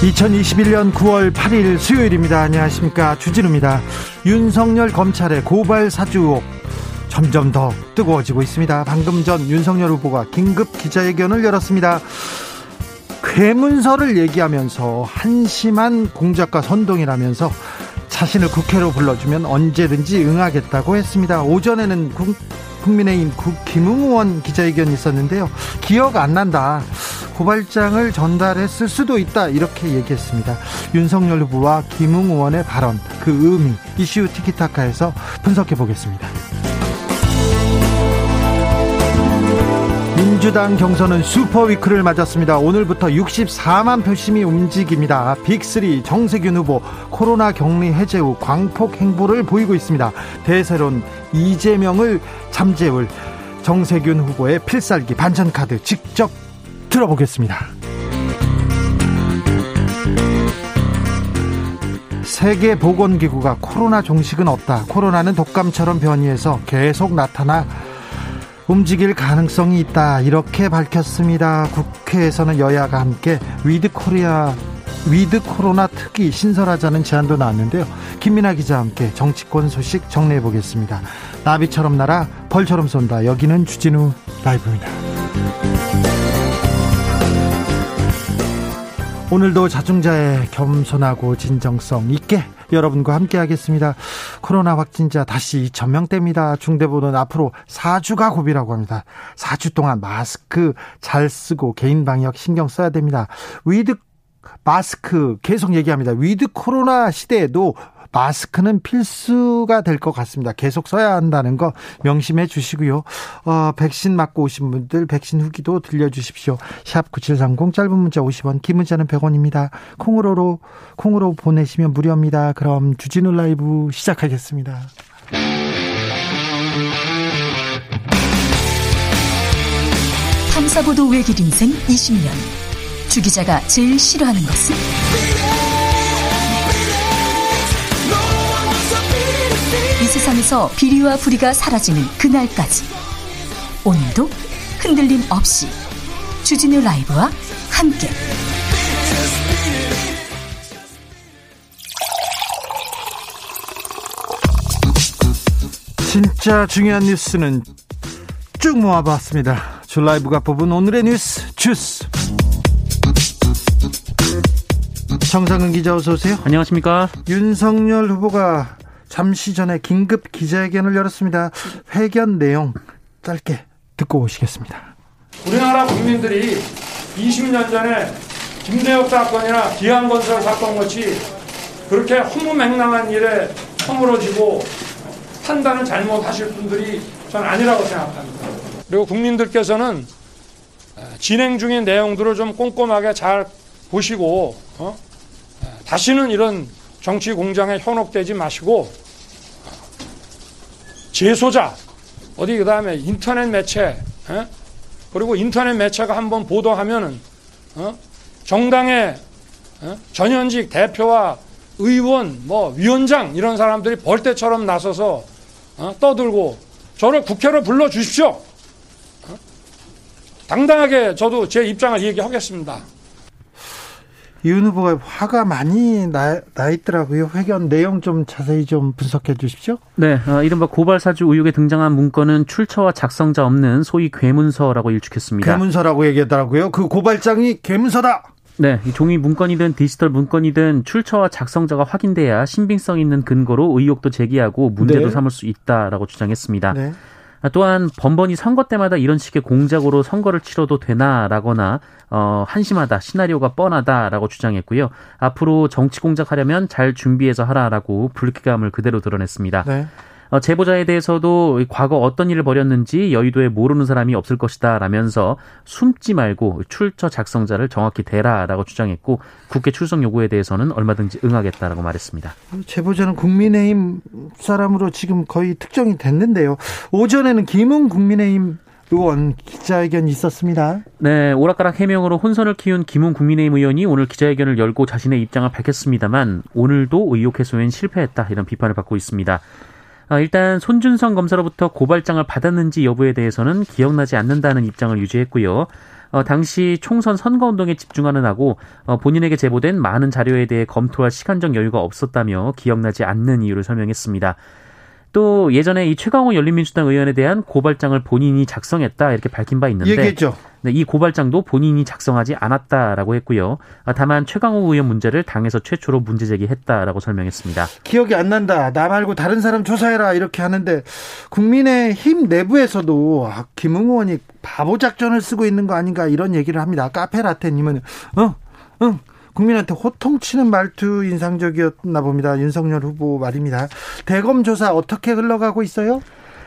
2021년 9월 8일 수요일입니다. 안녕하십니까. 주진우입니다. 윤석열 검찰의 고발 사주 의 점점 더 뜨거워지고 있습니다. 방금 전 윤석열 후보가 긴급 기자회견을 열었습니다. 괴문서를 얘기하면서 한심한 공작과 선동이라면서 자신을 국회로 불러주면 언제든지 응하겠다고 했습니다. 오전에는 국, 민의힘 김웅 의원 기자회견이 있었는데요. 기억 안 난다. 고발장을 전달했을 수도 있다 이렇게 얘기했습니다. 윤석열 후보와 김웅 의원의 발언 그 의미 이슈 티키타카에서 분석해 보겠습니다. 민주당 경선은 슈퍼위크를 맞았습니다. 오늘부터 64만 표심이 움직입니다. 빅3 정세균 후보 코로나 격리 해제 후 광폭 행보를 보이고 있습니다. 대세론 이재명을 잠재울 정세균 후보의 필살기 반전카드 직접 들어보겠습니다. 세계보건기구가 코로나 종식은 없다. 코로나는 독감처럼 변이해서 계속 나타나 움직일 가능성이 있다. 이렇게 밝혔습니다. 국회에서는 여야가 함께 with 코리아 with 코로나 특위 신설하자는 제안도 나왔는데요. 김민아 기자와 함께 정치권 소식 정리해 보겠습니다. 나비처럼 날아 벌처럼 쏜다. 여기는 주진우 라이브입니다. 오늘도 자중자애 겸손하고 진정성 있게 여러분과 함께 하겠습니다. 코로나 확진자 다시 2,000명대입니다. 중대본은 앞으로 4주가 고비라고 합니다. 4주 동안 마스크 잘 쓰고 개인 방역 신경 써야 됩니다. with 마스크 계속 얘기합니다. with 코로나 시대에도 마스크는 필수가 될 것 같습니다. 계속 써야 한다는 거 명심해 주시고요. 어, 백신 맞고 오신 분들 백신 후기도 들려주십시오. 샵 9730 짧은 문자 50원 긴 문자는 100원입니다. 콩으로 콩으로 보내시면 무료입니다. 그럼 주진우 라이브 시작하겠습니다. 탐사보도 외길 인생 20년 주 기자가 제일 싫어하는 것은? 이 세상에서 비리와 부리가 사라지는 그날까지 오늘도 흔들림 없이 주진우 라이브와 함께 진짜 중요한 뉴스는 쭉 모아봤습니다. 줄 라이브가 뽑은 오늘의 뉴스 주스 정상근 기자 어서 오세요. 안녕하십니까. 윤석열 후보가 잠시 전에 긴급 기자회견을 열었습니다. 회견 내용 짧게 듣고 오시겠습니다. 우리나라 국민들이 20년 전에 김대엽 사건이나 기안건설 사건 같이 그렇게 허무맹랑한 일에 허물어지고 판단을 잘못하실 분들이 전 아니라고 생각합니다. 그리고 국민들께서는 진행 중인 내용들을 좀 꼼꼼하게 잘 보시고 어? 다시는 이런 정치 공장에 현혹되지 마시고 재소자 어디 그다음에 인터넷 매체 에? 그리고 인터넷 매체가 한번 보도하면은 어? 정당의 어? 전현직 대표와 의원 뭐 위원장 이런 사람들이 벌떼처럼 나서서 어? 떠들고 저를 국회로 불러 주십시오. 어? 당당하게 저도 제 입장을 얘기하겠습니다. 이윤 후보가 화가 많이 나, 나 있더라고요. 회견 내용 좀 자세히 좀 분석해 주십시오. 네, 어, 이른바 고발사주 의혹에 등장한 문건은 출처와 작성자 없는 소위 괴문서라고 일축했습니다. 괴문서라고 얘기하더라고요. 그 고발장이 괴문서다. 네, 종이 문건이든 디지털 문건이든 출처와 작성자가 확인돼야 신빙성 있는 근거로 의혹도 제기하고 문제도 네. 삼을 수 있다라고 주장했습니다. 네. 또한 번번이 선거 때마다 이런 식의 공작으로 선거를 치러도 되나라거나 어, 한심하다, 시나리오가 뻔하다라고 주장했고요. 앞으로 정치 공작하려면 잘 준비해서 하라라고 불쾌감을 그대로 드러냈습니다. 네. 어, 제보자에 대해서도 과거 어떤 일을 벌였는지 여의도에 모르는 사람이 없을 것이다 라면서 숨지 말고 출처 작성자를 정확히 대라라고 주장했고 국회 출석 요구에 대해서는 얼마든지 응하겠다라고 말했습니다. 제보자는 국민의힘 사람으로 지금 거의 특정이 됐는데요. 오전에는 김웅 국민의힘 의원 기자회견이 있었습니다. 네, 오락가락 해명으로 혼선을 키운 김웅 국민의힘 의원이 오늘 기자회견을 열고 자신의 입장을 밝혔습니다만 오늘도 의혹 해소엔 실패했다 이런 비판을 받고 있습니다. 아, 일단 손준성 검사로부터 고발장을 받았는지 여부에 대해서는 기억나지 않는다는 입장을 유지했고요. 어, 당시 총선 선거운동에 집중하는 하고 어, 본인에게 제보된 많은 자료에 대해 검토할 시간적 여유가 없었다며 기억나지 않는 이유를 설명했습니다. 또 예전에 이 최강호 열린민주당 의원에 대한 고발장을 본인이 작성했다 이렇게 밝힌 바 있는데 얘기했죠. 네, 이 고발장도 본인이 작성하지 않았다라고 했고요. 아, 다만 최강호 의원 문제를 당에서 최초로 문제 제기했다라고 설명했습니다. 기억이 안 난다. 나 말고 다른 사람 조사해라 이렇게 하는데 국민의힘 내부에서도 아, 김웅 의원이 바보 작전을 쓰고 있는 거 아닌가 이런 얘기를 합니다. 카페라테님은 어, 응. 국민한테 호통치는 말투 인상적이었나 봅니다. 윤석열 후보 말입니다. 대검 조사 어떻게 흘러가고 있어요?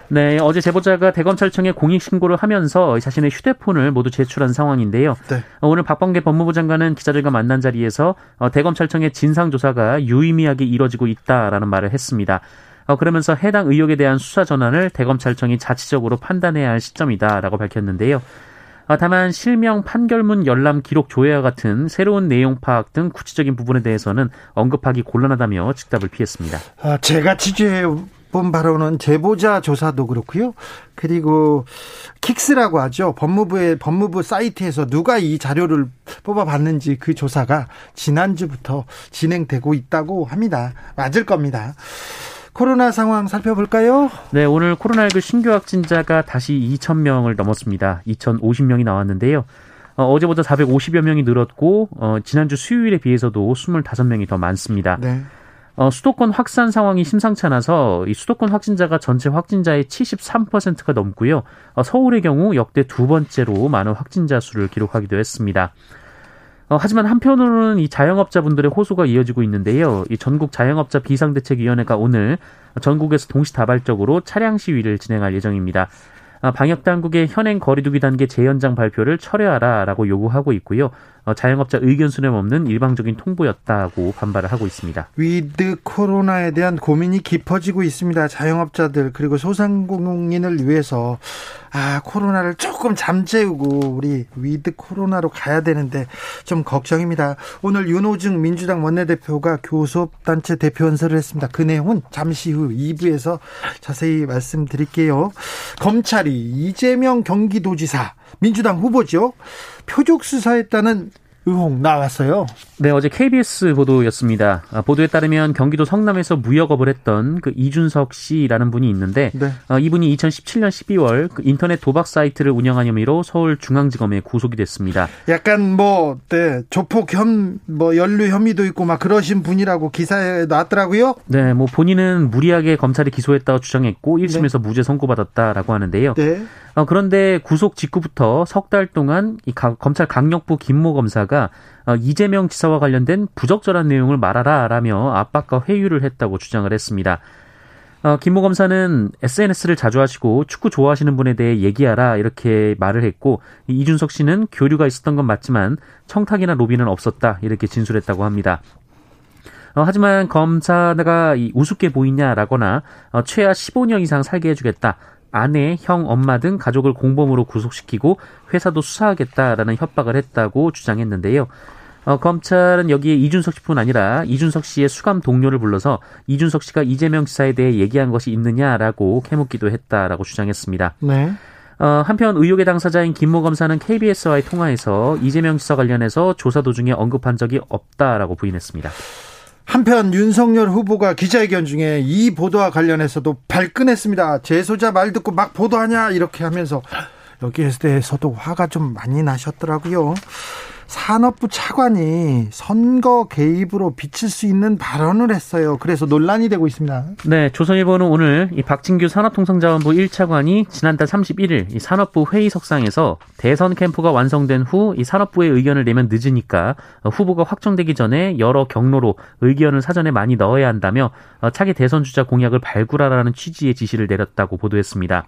네, 어제 제보자가 대검찰청에 공익 신고를 하면서 자신의 휴대폰을 모두 제출한 상황인데요. 네. 오늘 박범계 법무부 장관은 기자들과 만난 자리에서 어, 대검찰청의 진상 조사가 유의미하게 이뤄지고 있다라는 말을 했습니다. 어, 그러면서 해당 의혹에 대한 수사 전환을 대검찰청이 자치적으로 판단해야 할 시점이다라고 밝혔는데요. 아, 다만 실명 판결문 열람 기록 조회와 같은 새로운 내용 파악 등 구체적인 부분에 대해서는 언급하기 곤란하다며 즉답을 피했습니다. 아, 제가 취재해 본 바로는 제보자 조사도 그렇고요. 그리고 킥스라고 하죠. 법무부의 법무부 사이트에서 누가 이 자료를 뽑아봤는지 그 조사가 지난주부터 진행되고 있다고 합니다. 맞을 겁니다. 코로나 상황 살펴볼까요? 네, 오늘 코로나19 신규 확진자가 다시 2,000명을 넘었습니다. 2,050명이 나왔는데요. 어, 제보다 450여 명이 늘었고 어, 지난주 수요일에 비해서도 25명이 더 많습니다. 네. 어, 수도권 확산 상황이 심상치 않아서 이 수도권 확진자가 전체 확진자의 73%가 넘고요. 어, 서울의 경우 역대 두 번째로 많은 확진자 수를 기록하기도 했습니다. 어, 하지만 한편으로는 이 자영업자분들의 호소가 이어지고 있는데요. 이 전국 자영업자 비상대책위원회가 오늘 전국에서 동시다발적으로 차량 시위를 진행할 예정입니다. 아, 방역 당국의 현행 거리두기 단계 재연장 발표를 철회하라라고 요구하고 있고요. 어, 자영업자 의견 수렴 없는 일방적인 통보였다고 반발을 하고 있습니다. with 코로나에 대한 고민이 깊어지고 있습니다. 자영업자들 그리고 소상공인을 위해서 아 코로나를 조금 잠재우고 우리 with 코로나로 가야 되는데 좀 걱정입니다. 오늘 윤호중 민주당 원내대표가 교섭단체 대표 연설을 했습니다. 그 내용은 잠시 후 2부에서 자세히 말씀드릴게요. 검찰이 이재명 경기도지사 민주당 후보죠. 표적 수사했다는 의혹 나왔어요. 네, 어제 KBS 보도였습니다. 아, 보도에 따르면 경기도 성남에서 무역업을 했던 그 이준석 씨라는 분이 있는데 네. 어, 이분이 2017년 12월 그 인터넷 도박 사이트를 운영한 혐의로 서울중앙지검에 구속이 됐습니다. 약간 뭐 네, 조폭 혐 뭐 연루 혐의도 있고 막 그러신 분이라고 기사에 나왔더라고요. 네, 뭐 본인은 무리하게 검찰이 기소했다고 주장했고 1심에서 네. 무죄 선고받았다라고 하는데요. 네. 어, 그런데 구속 직후부터 석 달 동안 이 가, 검찰 강력부 김모 검사가 어, 이재명 지사와 관련된 부적절한 내용을 말하라라며 압박과 회유를 했다고 주장을 했습니다. 어, 김모 검사는 SNS를 자주 하시고 축구 좋아하시는 분에 대해 얘기하라 이렇게 말을 했고 이준석 씨는 교류가 있었던 건 맞지만 청탁이나 로비는 없었다 이렇게 진술했다고 합니다. 어, 하지만 검사가 이 우습게 보이냐라거나 어, 최하 15년 이상 살게 해주겠다. 아내, 형, 엄마 등 가족을 공범으로 구속시키고 회사도 수사하겠다라는 협박을 했다고 주장했는데요. 어, 검찰은 여기에 이준석 씨뿐 아니라 이준석 씨의 수감 동료를 불러서 이준석 씨가 이재명 지사에 대해 얘기한 것이 있느냐라고 캐묻기도 했다라고 주장했습니다. 네. 어, 한편 의혹의 당사자인 김모 검사는 KBS와의 통화에서 이재명 지사 관련해서 조사 도중에 언급한 적이 없다라고 부인했습니다. 한편 윤석열 후보가 기자회견 중에 이 보도와 관련해서도 발끈했습니다. 재소자 말 듣고 막 보도하냐 이렇게 하면서 여기에 대해서도 화가 좀 많이 나셨더라고요. 산업부 차관이 선거 개입으로 비칠 수 있는 발언을 했어요. 그래서 논란이 되고 있습니다. 네, 조선일보는 오늘 이 박진규 산업통상자원부 1차관이 지난달 31일 이 산업부 회의석상에서 대선 캠프가 완성된 후 이 산업부의 의견을 내면 늦으니까 후보가 확정되기 전에 여러 경로로 의견을 사전에 많이 넣어야 한다며 차기 대선 주자 공약을 발굴하라는 취지의 지시를 내렸다고 보도했습니다.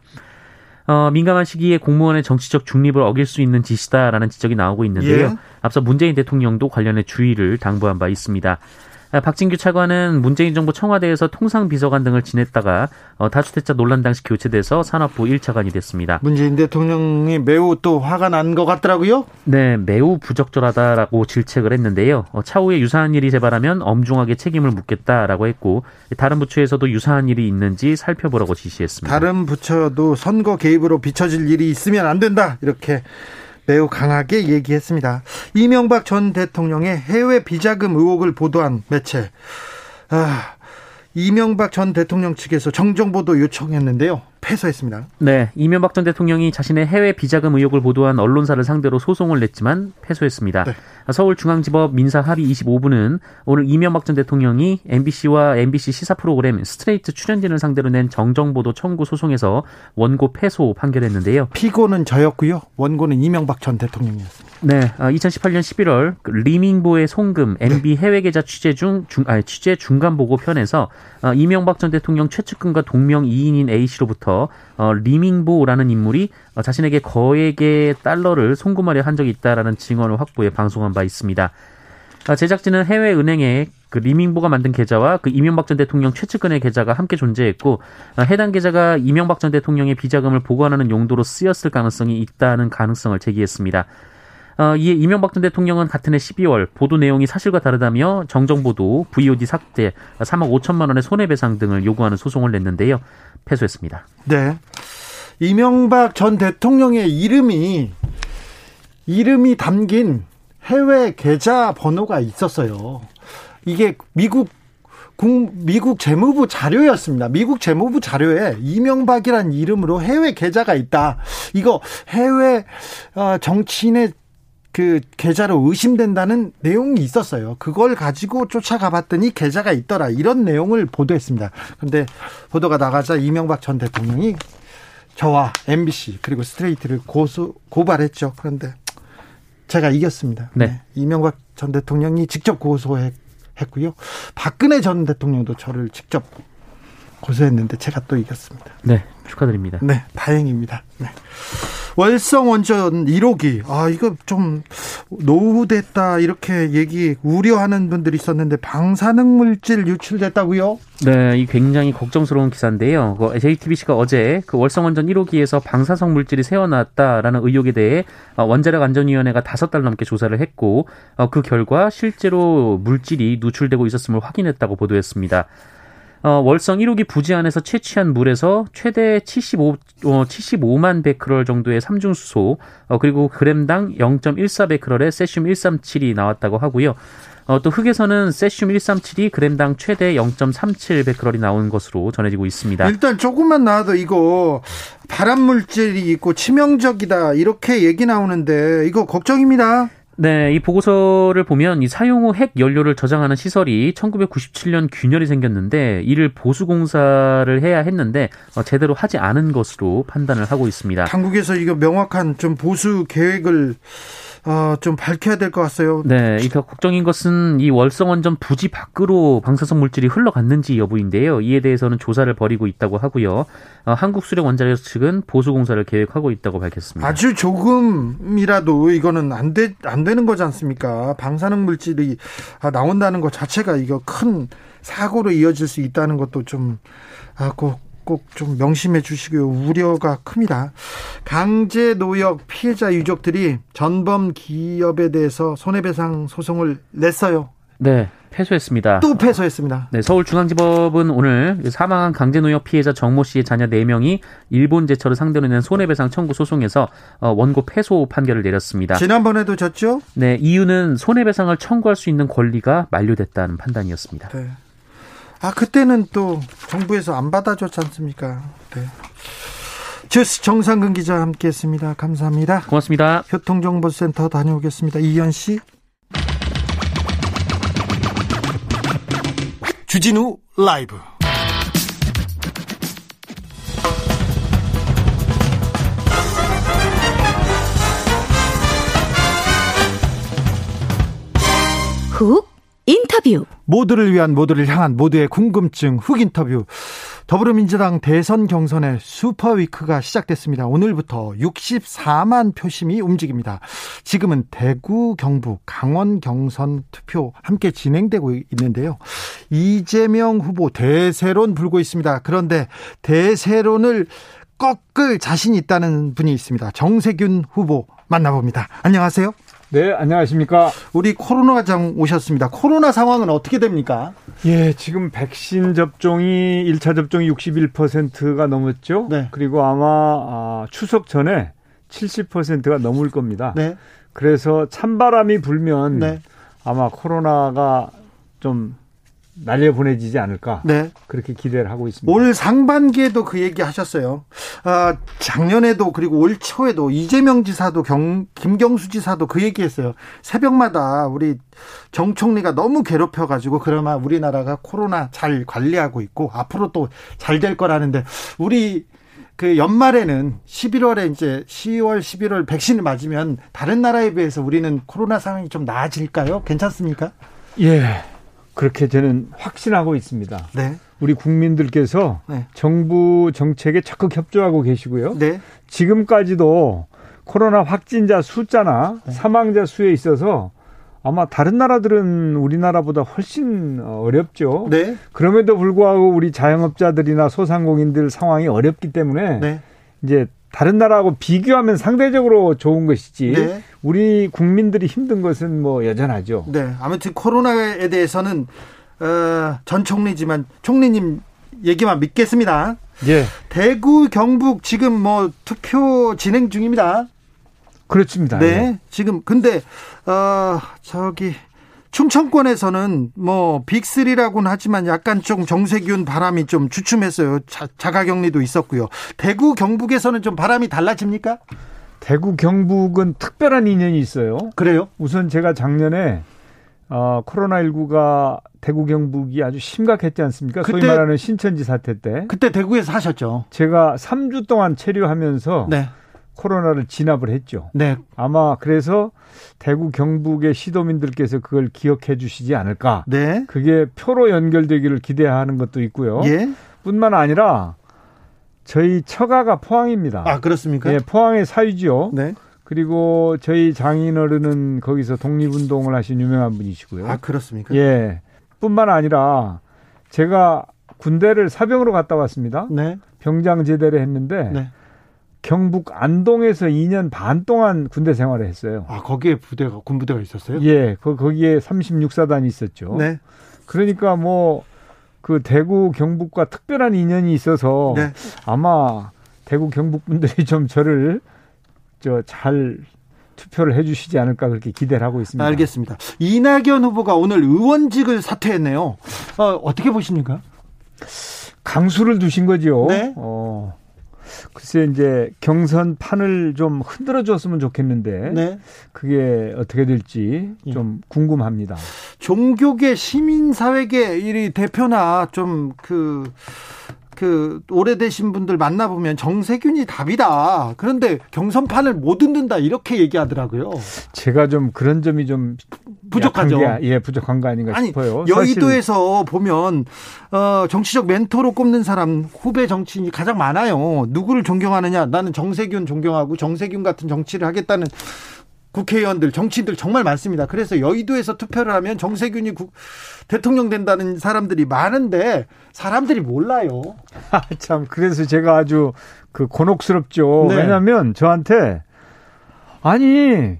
어, 민감한 시기에 공무원의 정치적 중립을 어길 수 있는 지시다라는 지적이 나오고 있는데요. 예. 앞서 문재인 대통령도 관련해 주의를 당부한 바 있습니다. 아, 박진규 차관은 문재인 정부 청와대에서 통상비서관 등을 지냈다가 어, 다주택자 논란 당시 교체돼서 산업부 1차관이 됐습니다. 문재인 대통령이 매우 또 화가 난 것 같더라고요. 네, 매우 부적절하다라고 질책을 했는데요. 어, 차후에 유사한 일이 재발하면 엄중하게 책임을 묻겠다라고 했고 다른 부처에서도 유사한 일이 있는지 살펴보라고 지시했습니다. 다른 부처도 선거 개입으로 비춰질 일이 있으면 안 된다 이렇게 매우 강하게 얘기했습니다. 이명박 전 대통령의 해외 비자금 의혹을 보도한 매체. 아, 이명박 전 대통령 측에서 정정보도 요청했는데요. 패소했습니다. 네, 이명박 전 대통령이 자신의 해외 비자금 의혹을 보도한 언론사를 상대로 소송을 냈지만 패소했습니다. 네. 서울중앙지법 민사 합의 25부는 오늘 이명박 전 대통령이 MBC와 MBC 시사 프로그램 스트레이트 출연진을 상대로 낸 정정보도 청구 소송에서 원고 패소 판결했는데요. 피고는 저였고요. 원고는 이명박 전 대통령이었습니다. 네, 2018년 아, 11월 그 리밍보의 송금 MB 해외 계좌 취재 중, 중 아니, 취재 중간 보고 편에서 아, 이명박 전 대통령 최측근과 동명 이인인 A 씨로부터 어, 리밍보라는 인물이 어, 자신에게 거액의 달러를 송금하려 한 적이 있다라는 증언을 확보해 방송한 바 있습니다. 아, 제작진은 해외 은행에 그 리밍보가 만든 계좌와 그 이명박 전 대통령 최측근의 계좌가 함께 존재했고 해당 계좌가 이명박 전 대통령의 비자금을 보관하는 용도로 쓰였을 가능성이 있다는 가능성을 제기했습니다. 어, 이에 이명박 전 대통령은 같은 해 12월 보도 내용이 사실과 다르다며 정정보도, VOD 삭제, 3억 5천만 원의 손해배상 등을 요구하는 소송을 냈는데요. 패소했습니다. 네. 이명박 전 대통령의 이름이 이름이 담긴 해외 계좌 번호가 있었어요. 이게 미국 미국 재무부 자료였습니다. 미국 재무부 자료에 이명박이란 이름으로 해외 계좌가 있다. 이거 해외 어, 정치인의 그 계좌로 의심된다는 내용이 있었어요. 그걸 가지고 쫓아가 봤더니 계좌가 있더라. 이런 내용을 보도했습니다. 그런데 보도가 나가자 이명박 전 대통령이 저와 MBC 그리고 스트레이트를 고소 고발했죠. 그런데 제가 이겼습니다. 네. 네. 이명박 전 대통령이 직접 고소했고요. 박근혜 전 대통령도 저를 직접 고소했는데 제가 또 이겼습니다. 네, 축하드립니다. 네, 다행입니다. 네. 월성 원전 1호기 아 이거 좀 노후됐다 이렇게 얘기 우려하는 분들이 있었는데 방사능 물질 유출됐다고요? 네, 이 굉장히 걱정스러운 기사인데요. 그 JTBC가 어제 그 월성 원전 1호기에서 방사성 물질이 새어나왔다라는 의혹에 대해 어, 원자력 안전위원회가 다섯 달 넘게 조사를 했고 어, 그 결과 실제로 물질이 누출되고 있었음을 확인했다고 보도했습니다. 어, 월성 1호기 부지 안에서 채취한 물에서 최대 75, 어, 75만 베크럴 정도의 삼중수소, 어, 그리고 그램당 0.14 베크럴의 세슘 137이 나왔다고 하고요. 어, 또 흙에서는 세슘 137이 그램당 최대 0.37 베크럴이 나온 것으로 전해지고 있습니다. 일단 조금만 나와도 이거 발암 물질이 있고 치명적이다 이렇게 얘기 나오는데 이거 걱정입니다. 네, 이 보고서를 보면 이 사용 후 핵 연료를 저장하는 시설이 1997년 균열이 생겼는데 이를 보수 공사를 해야 했는데 어, 제대로 하지 않은 것으로 판단을 하고 있습니다. 당국에서 이거 명확한 좀 보수 계획을 어, 좀 밝혀야 될 것 같아요. 네, 이 걱정인 것은 이 월성 원전 부지 밖으로 방사성 물질이 흘러갔는지 여부인데요. 이에 대해서는 조사를 벌이고 있다고 하고요. 어, 한국수력원자력 측은 보수 공사를 계획하고 있다고 밝혔습니다. 아주 조금이라도 이거는 안 돼, 안 되는 거지 않습니까? 방사능 물질이 아, 나온다는 것 자체가 이거 큰 사고로 이어질 수 있다는 것도 좀, 아, 꼭 꼭 좀 명심해 주시고요. 우려가 큽니다. 강제 노역 피해자 유족들이 전범 기업에 대해서 손해배상 소송을 냈어요. 네. 패소했습니다. 또 패소했습니다. 네, 서울중앙지법은 오늘 사망한 강제노역 피해자 정모 씨의 자녀 4명이 일본 제철을 상대로 낸 손해배상 청구 소송에서 어, 원고 패소 판결을 내렸습니다. 지난번에도 졌죠? 네, 이유는 손해배상을 청구할 수 있는 권리가 만료됐다는 판단이었습니다. 네. 아, 그때는 또 정부에서 안 받아줬지 않습니까? 네. 주스 정상근 기자 함께했습니다. 감사합니다. 고맙습니다. 교통정보센터 다녀오겠습니다. 이현 씨. 주진우 라이브. 훅 인터뷰. 모두를 위한 모두를 향한 모두의 궁금증 훅 인터뷰. 더불어민주당 대선 경선의 슈퍼위크가 시작됐습니다. 오늘부터 64만 표심이 움직입니다. 지금은 대구, 경북, 강원 경선 투표 함께 진행되고 있는데요. 이재명 후보 대세론 불고 있습니다. 그런데 대세론을 꺾을 자신 있다는 분이 있습니다. 정세균 후보 만나봅니다. 안녕하세요. 네, 안녕하십니까. 우리 코로나장 오셨습니다. 코로나 상황은 어떻게 됩니까? 예, 지금 백신 접종이 1차 접종이 61%가 넘었죠. 네. 그리고 아마 아, 추석 전에 70%가 넘을 겁니다. 네. 그래서 찬바람이 불면 네. 아마 코로나가 좀 날려보내지지 않을까. 네. 그렇게 기대를 하고 있습니다. 올 상반기에도 그 얘기 하셨어요. 아, 작년에도 그리고 올 초에도 이재명 지사도 경, 김경수 지사도 그 얘기 했어요. 새벽마다 우리 정 총리가 너무 괴롭혀가지고 그러면 우리나라가 코로나 잘 관리하고 있고 앞으로 또 잘 될 거라는데 우리 그 연말에는 11월에 이제 10월, 11월 백신을 맞으면 다른 나라에 비해서 우리는 코로나 상황이 좀 나아질까요? 괜찮습니까? 예. 그렇게 저는 확신하고 있습니다. 네. 우리 국민들께서 네. 정부 정책에 적극 협조하고 계시고요. 네. 지금까지도 코로나 확진자 숫자나 네. 사망자 수에 있어서 아마 다른 나라들은 우리나라보다 훨씬 어렵죠. 네. 그럼에도 불구하고 우리 자영업자들이나 소상공인들 상황이 어렵기 때문에 네. 이제 다른 나라하고 비교하면 상대적으로 좋은 것이지 네. 우리 국민들이 힘든 것은 뭐 여전하죠. 네. 아무튼 코로나에 대해서는 어, 전 총리지만 총리님 얘기만 믿겠습니다. 예. 대구 경북 지금 뭐 투표 진행 중입니다. 그렇습니다. 네. 예. 지금 근데 어 저기 충청권에서는 뭐 빅3라고는 하지만 약간 좀 정세균 바람이 좀 주춤했어요. 자, 자가격리도 있었고요. 대구 경북에서는 좀 바람이 달라집니까? 대구 경북은 특별한 인연이 있어요. 그래요? 우선 제가 작년에 어, 코로나19가 대구 경북이 아주 심각했지 않습니까? 그때, 소위 말하는 신천지 사태 때. 그때 대구에서 하셨죠. 제가 3주 동안 체류하면서 네. 코로나를 진압을 했죠. 네. 아마 그래서 대구 경북의 시도민들께서 그걸 기억해 주시지 않을까. 네. 그게 표로 연결되기를 기대하는 것도 있고요. 예. 뿐만 아니라 저희 처가가 포항입니다. 아, 그렇습니까? 예, 포항의 사유지요. 네. 그리고 저희 장인어른은 거기서 독립운동을 하신 유명한 분이시고요. 아, 그렇습니까? 예. 뿐만 아니라 제가 군대를 사병으로 갔다 왔습니다. 네. 병장 제대를 했는데 네. 경북 안동에서 2년 반 동안 군대 생활을 했어요. 아, 거기에 부대가, 군부대가 있었어요? 예, 거, 거기에 36사단이 있었죠. 네. 그러니까 뭐, 그 대구 경북과 특별한 인연이 있어서 네. 아마 대구 경북 분들이 좀 저를 저 잘 투표를 해 주시지 않을까 그렇게 기대를 하고 있습니다. 알겠습니다. 이낙연 후보가 오늘 의원직을 사퇴했네요. 어, 어떻게 보십니까? 강수를 두신 거죠. 네. 어. 글쎄 이제 경선 판을 좀 흔들어 줬으면 좋겠는데 네. 그게 어떻게 될지 예. 좀 예. 궁금합니다. 종교계 시민사회계 이 대표나 좀그 그 오래되신 분들 만나보면 정세균이 답이다. 그런데 경선판을 못 흔든다 이렇게 얘기하더라고요. 제가 좀 그런 점이 좀 부족하죠. 게, 예, 부족한 거 아닌가 아니, 싶어요. 여의도에서. 보면 어, 정치적 멘토로 꼽는 사람 후배 정치인이 가장 많아요. 누구를 존경하느냐? 나는 정세균 존경하고 정세균 같은 정치를 하겠다는 국회의원들, 정치인들 정말 많습니다. 그래서 여의도에서 투표를 하면 정세균이 국, 대통령 된다는 사람들이 많은데 사람들이 몰라요. 아, 참 그래서 제가 아주 그 곤혹스럽죠. 네. 왜냐하면 저한테 아니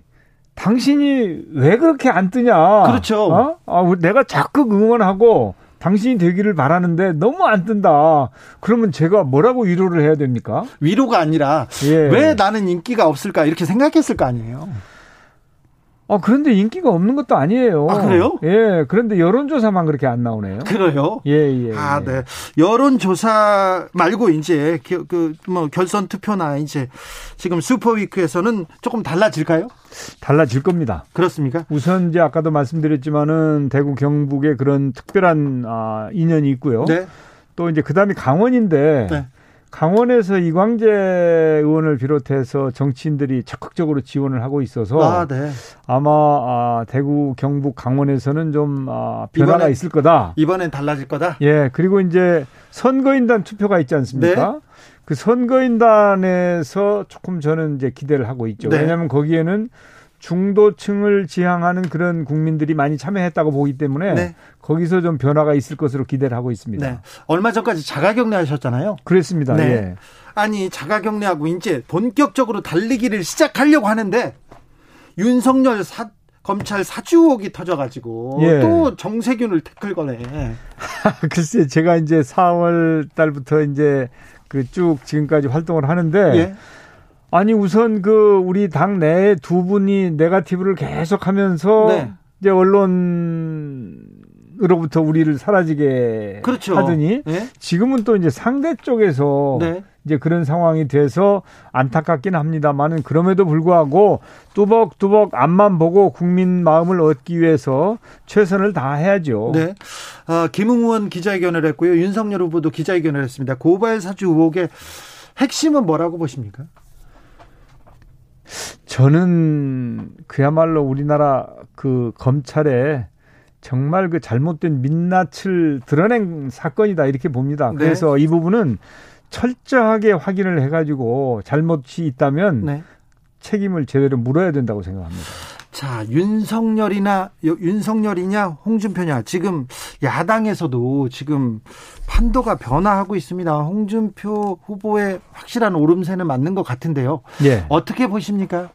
당신이 왜 그렇게 안 뜨냐? 그렇죠. 어? 아, 내가 적극 응원하고 당신이 되기를 바라는데 너무 안 뜬다. 그러면 제가 뭐라고 위로를 해야 됩니까? 위로가 아니라 예. 왜 나는 인기가 없을까 이렇게 생각했을 거 아니에요. 아, 그런데 인기가 없는 것도 아니에요. 아, 그래요? 예, 그런데 여론조사만 그렇게 안 나오네요. 그래요? 예, 예. 아, 예. 네. 여론조사 말고 이제 그, 뭐, 결선 투표나 이제 지금 슈퍼위크에서는 조금 달라질까요? 달라질 겁니다. 그렇습니까? 우선 이제 아까도 말씀드렸지만은 대구 경북에 그런 특별한 아, 인연이 있고요. 네. 또 이제 그 다음에 강원인데 네. 강원에서 이광재 의원을 비롯해서 정치인들이 적극적으로 지원을 하고 있어서 아, 네. 아마 아, 대구, 경북, 강원에서는 좀 아, 변화가 이번엔, 있을 거다. 이번엔 달라질 거다. 예, 그리고 이제 선거인단 투표가 있지 않습니까? 네. 그 선거인단에서 조금 저는 이제 기대를 하고 있죠. 네. 왜냐하면 거기에는 중도층을 지향하는 그런 국민들이 많이 참여했다고 보기 때문에 네. 거기서 좀 변화가 있을 것으로 기대를 하고 있습니다. 네. 얼마 전까지 자가격리 하셨잖아요. 그렇습니다. 네. 예. 아니 자가격리하고 이제 본격적으로 달리기를 시작하려고 하는데 윤석열 사, 검찰 사주옥이 터져가지고 예. 또 정세균을 태클 거네. 글쎄 제가 이제 4월 달부터 이제 그 쭉 지금까지 활동을 하는데 예. 아니 우선 그 우리 당내두 분이 네가티브를 계속하면서 네. 이제 언론으로부터 우리를 사라지게 그렇죠. 하더니 네? 지금은 또 이제 상대 쪽에서 네. 이제 그런 상황이 돼서 안타깝긴 합니다만은 그럼에도 불구하고 뚜벅뚜벅 앞만 보고 국민 마음을 얻기 위해서 최선을 다해야죠. 네. 어, 김웅원 기자회견을 했고요. 윤석열 후보도 기자회견을 했습니다. 고발 사주 의혹의 핵심은 뭐라고 보십니까? 저는 그야말로 우리나라 그 검찰에 정말 그 잘못된 민낯을 드러낸 사건이다 이렇게 봅니다. 네. 그래서 이 부분은 철저하게 확인을 해가지고 잘못이 있다면 네. 책임을 제대로 물어야 된다고 생각합니다. 자, 윤석열이나 윤석열이냐 홍준표냐 지금 야당에서도 지금 판도가 변화하고 있습니다. 홍준표 후보의 확실한 오름세는 맞는 것 같은데요. 예. 어떻게 보십니까?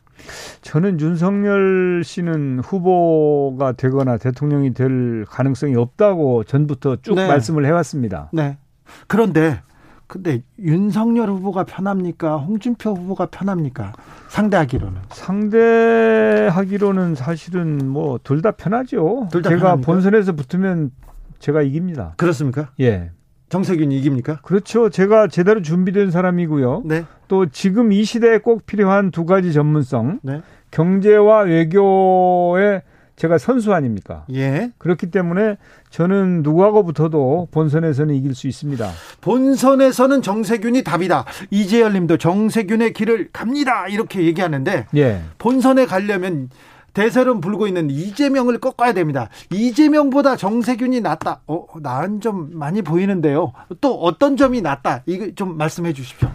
저는 윤석열 씨는 후보가 되거나 대통령이 될 가능성이 없다고 전부터 쭉 네. 말씀을 해왔습니다. 네. 그런데 근데 윤석열 후보가 편합니까? 홍준표 후보가 편합니까? 상대하기로는. 상대하기로는 사실은 뭐 둘 다 편하죠. 둘 다 제가 편합니까? 본선에서 붙으면 제가 이깁니다. 그렇습니까? 예. 정세균이 이깁니까? 그렇죠. 제가 제대로 준비된 사람이고요. 네. 또 지금 이 시대에 꼭 필요한 두 가지 전문성. 네. 경제와 외교의 제가 선수 아닙니까? 예. 그렇기 때문에 저는 누구하고 붙어도 본선에서는 이길 수 있습니다. 본선에서는 정세균이 답이다. 이재열 님도 정세균의 길을 갑니다. 이렇게 얘기하는데 예. 본선에 가려면 대세론 불고 있는 이재명을 꺾어야 됩니다. 이재명보다 정세균이 낫다. 어, 나은 점 많이 보이는데요. 또 어떤 점이 낫다. 이거 좀 말씀해 주십시오.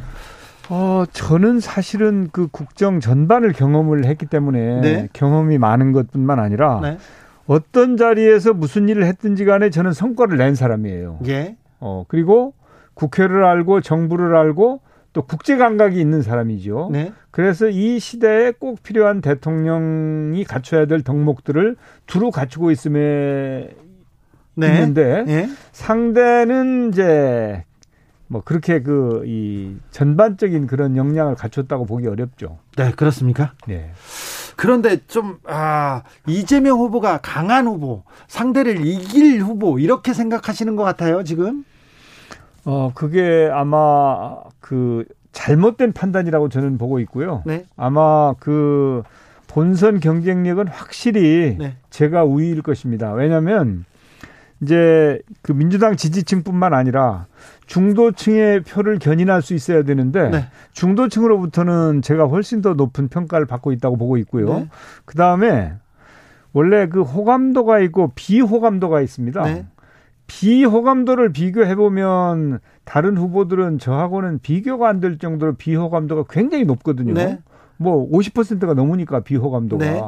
어, 저는 사실은 그 국정 전반을 경험을 했기 때문에 네. 경험이 많은 것뿐만 아니라 네. 어떤 자리에서 무슨 일을 했든지 간에 저는 성과를 낸 사람이에요. 예. 어, 그리고 국회를 알고 정부를 알고 또 국제 감각이 있는 사람이죠. 네. 그래서 이 시대에 꼭 필요한 대통령이 갖춰야 될 덕목들을 두루 갖추고 있음에 네. 있는데 네. 상대는 이제 뭐 그렇게 그 이 전반적인 그런 역량을 갖췄다고 보기 어렵죠. 네, 그렇습니까? 네. 그런데 좀, 아, 이재명 후보가 강한 후보, 상대를 이길 후보, 이렇게 생각하시는 것 같아요, 지금? 어, 그게 아마 그 잘못된 판단이라고 저는 보고 있고요. 네. 아마 그 본선 경쟁력은 확실히 네. 제가 우위일 것입니다. 왜냐하면 이제 그 민주당 지지층뿐만 아니라 중도층의 표를 견인할 수 있어야 되는데 네. 중도층으로부터는 제가 훨씬 더 높은 평가를 받고 있다고 보고 있고요. 네. 그 다음에 원래 그 호감도가 있고 비호감도가 있습니다. 네. 비호감도를 비교해 보면 다른 후보들은 저하고는 비교가 안 될 정도로 비호감도가 굉장히 높거든요. 네. 뭐 50%가 넘으니까 비호감도가 네.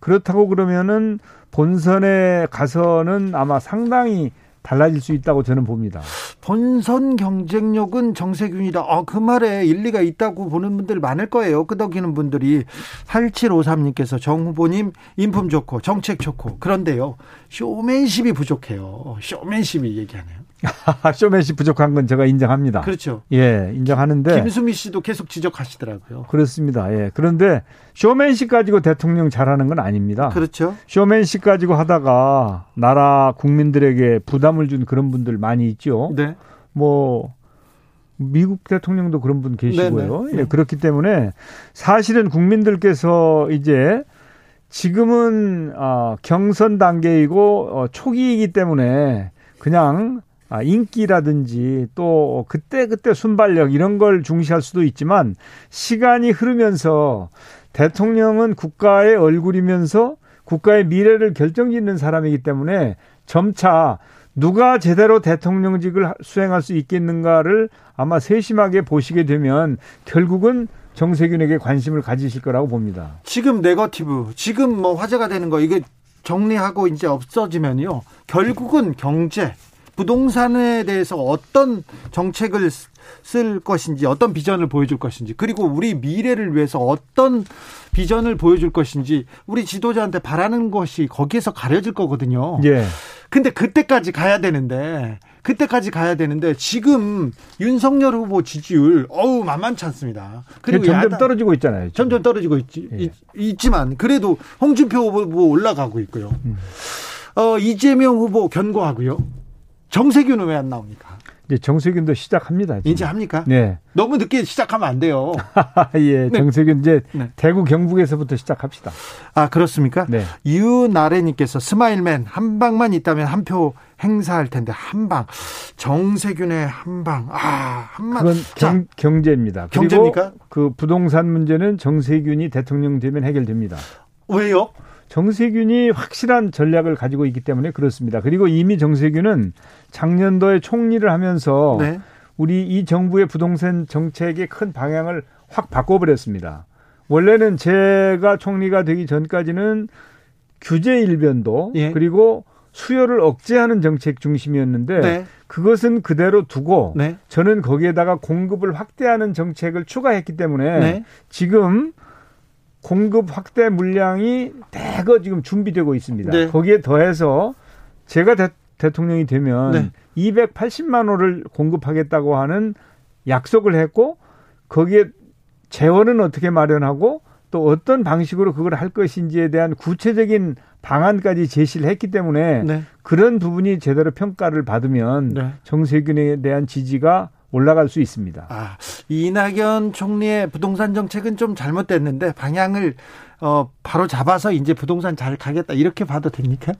그렇다고 그러면은 본선에 가서는 아마 상당히 달라질 수 있다고 저는 봅니다. 본선 경쟁력은 정세균이다. 아, 그 말에 일리가 있다고 보는 분들 많을 거예요. 끄덕이는 분들이 8753님께서 정 후보님 인품 좋고 정책 좋고 그런데요. 쇼맨십이 부족해요. 쇼맨십이 얘기하네요. 쇼맨십 부족한 건 제가 인정합니다. 그렇죠. 예, 인정하는데 김수미 씨도 계속 지적하시더라고요. 그렇습니다. 예. 그런데 쇼맨십 가지고 대통령 잘하는 건 아닙니다. 그렇죠. 쇼맨십 가지고 하다가 나라 국민들에게 부담을 준 그런 분들 많이 있죠. 네. 뭐 미국 대통령도 그런 분 계시고요. 네, 네. 예, 그렇기 때문에 사실은 국민들께서 이제 지금은 어, 경선 단계이고 어, 초기이기 때문에 그냥 아, 인기라든지 또 그때 그때 순발력 이런 걸 중시할 수도 있지만 시간이 흐르면서 대통령은 국가의 얼굴이면서 국가의 미래를 결정짓는 사람이기 때문에 점차 누가 제대로 대통령직을 수행할 수 있겠는가를 아마 세심하게 보시게 되면 결국은 정세균에게 관심을 가지실 거라고 봅니다. 지금 네거티브, 지금 뭐 화제가 되는 거 이게 정리하고 이제 없어지면요. 결국은 경제, 부동산에 대해서 어떤 정책을 쓸 것인지, 어떤 비전을 보여줄 것인지, 그리고 우리 미래를 위해서 어떤 비전을 보여줄 것인지, 우리 지도자한테 바라는 것이 거기에서 가려질 거거든요. 예. 근데 그때까지 가야 되는데, 그때까지 가야 되는데 지금 윤석열 후보 지지율 어우 만만치 않습니다. 그리고 점점 야당, 떨어지고 있잖아요. 지금. 점점 떨어지고 있지 예. 있, 지만 그래도 홍준표 후보 올라가고 있고요. 음. 어, 이재명 후보 견고하고요. 정세균은 왜 안 나옵니까? 이제 정세균도 시작합니다. 지금. 이제 합니까? 네. 너무 늦게 시작하면 안 돼요. 예, 네. 정세균 이제 네. 대구 경북에서부터 시작합시다. 아 그렇습니까? 네. 유나래님께서 스마일맨 한 방만 있다면 한 표 행사할 텐데 한 방. 정세균의 한 방. 아, 한 방. 그건 경, 경제입니다. 경제입니까? 그 부동산 문제는 정세균이 대통령 되면 해결됩니다. 왜요? 정세균이 확실한 전략을 가지고 있기 때문에 그렇습니다. 그리고 이미 정세균은 작년도에 총리를 하면서 네. 우리 이 정부의 부동산 정책의 큰 방향을 확 바꿔버렸습니다. 원래는 제가 총리가 되기 전까지는 규제 일변도 예. 그리고 수요를 억제하는 정책 중심이었는데 네. 그것은 그대로 두고 네. 저는 거기에다가 공급을 확대하는 정책을 추가했기 때문에 네. 지금 공급 확대 물량이 대거 지금 준비되고 있습니다. 네. 거기에 더해서 제가 대, 통령이 되면 네. 280만 호를 공급하겠다고 하는 약속을 했고 거기에 재원은 어떻게 마련하고 또 어떤 방식으로 그걸 할 것인지에 대한 구체적인 방안까지 제시를 했기 때문에 네. 그런 부분이 제대로 평가를 받으면 네. 정세균에 대한 지지가 올라갈 수 있습니다. 아, 이낙연 총리의 부동산 정책은 좀 잘못됐는데 방향을 어, 바로 잡아서 이제 부동산 잘 가겠다 이렇게 봐도 됩니까?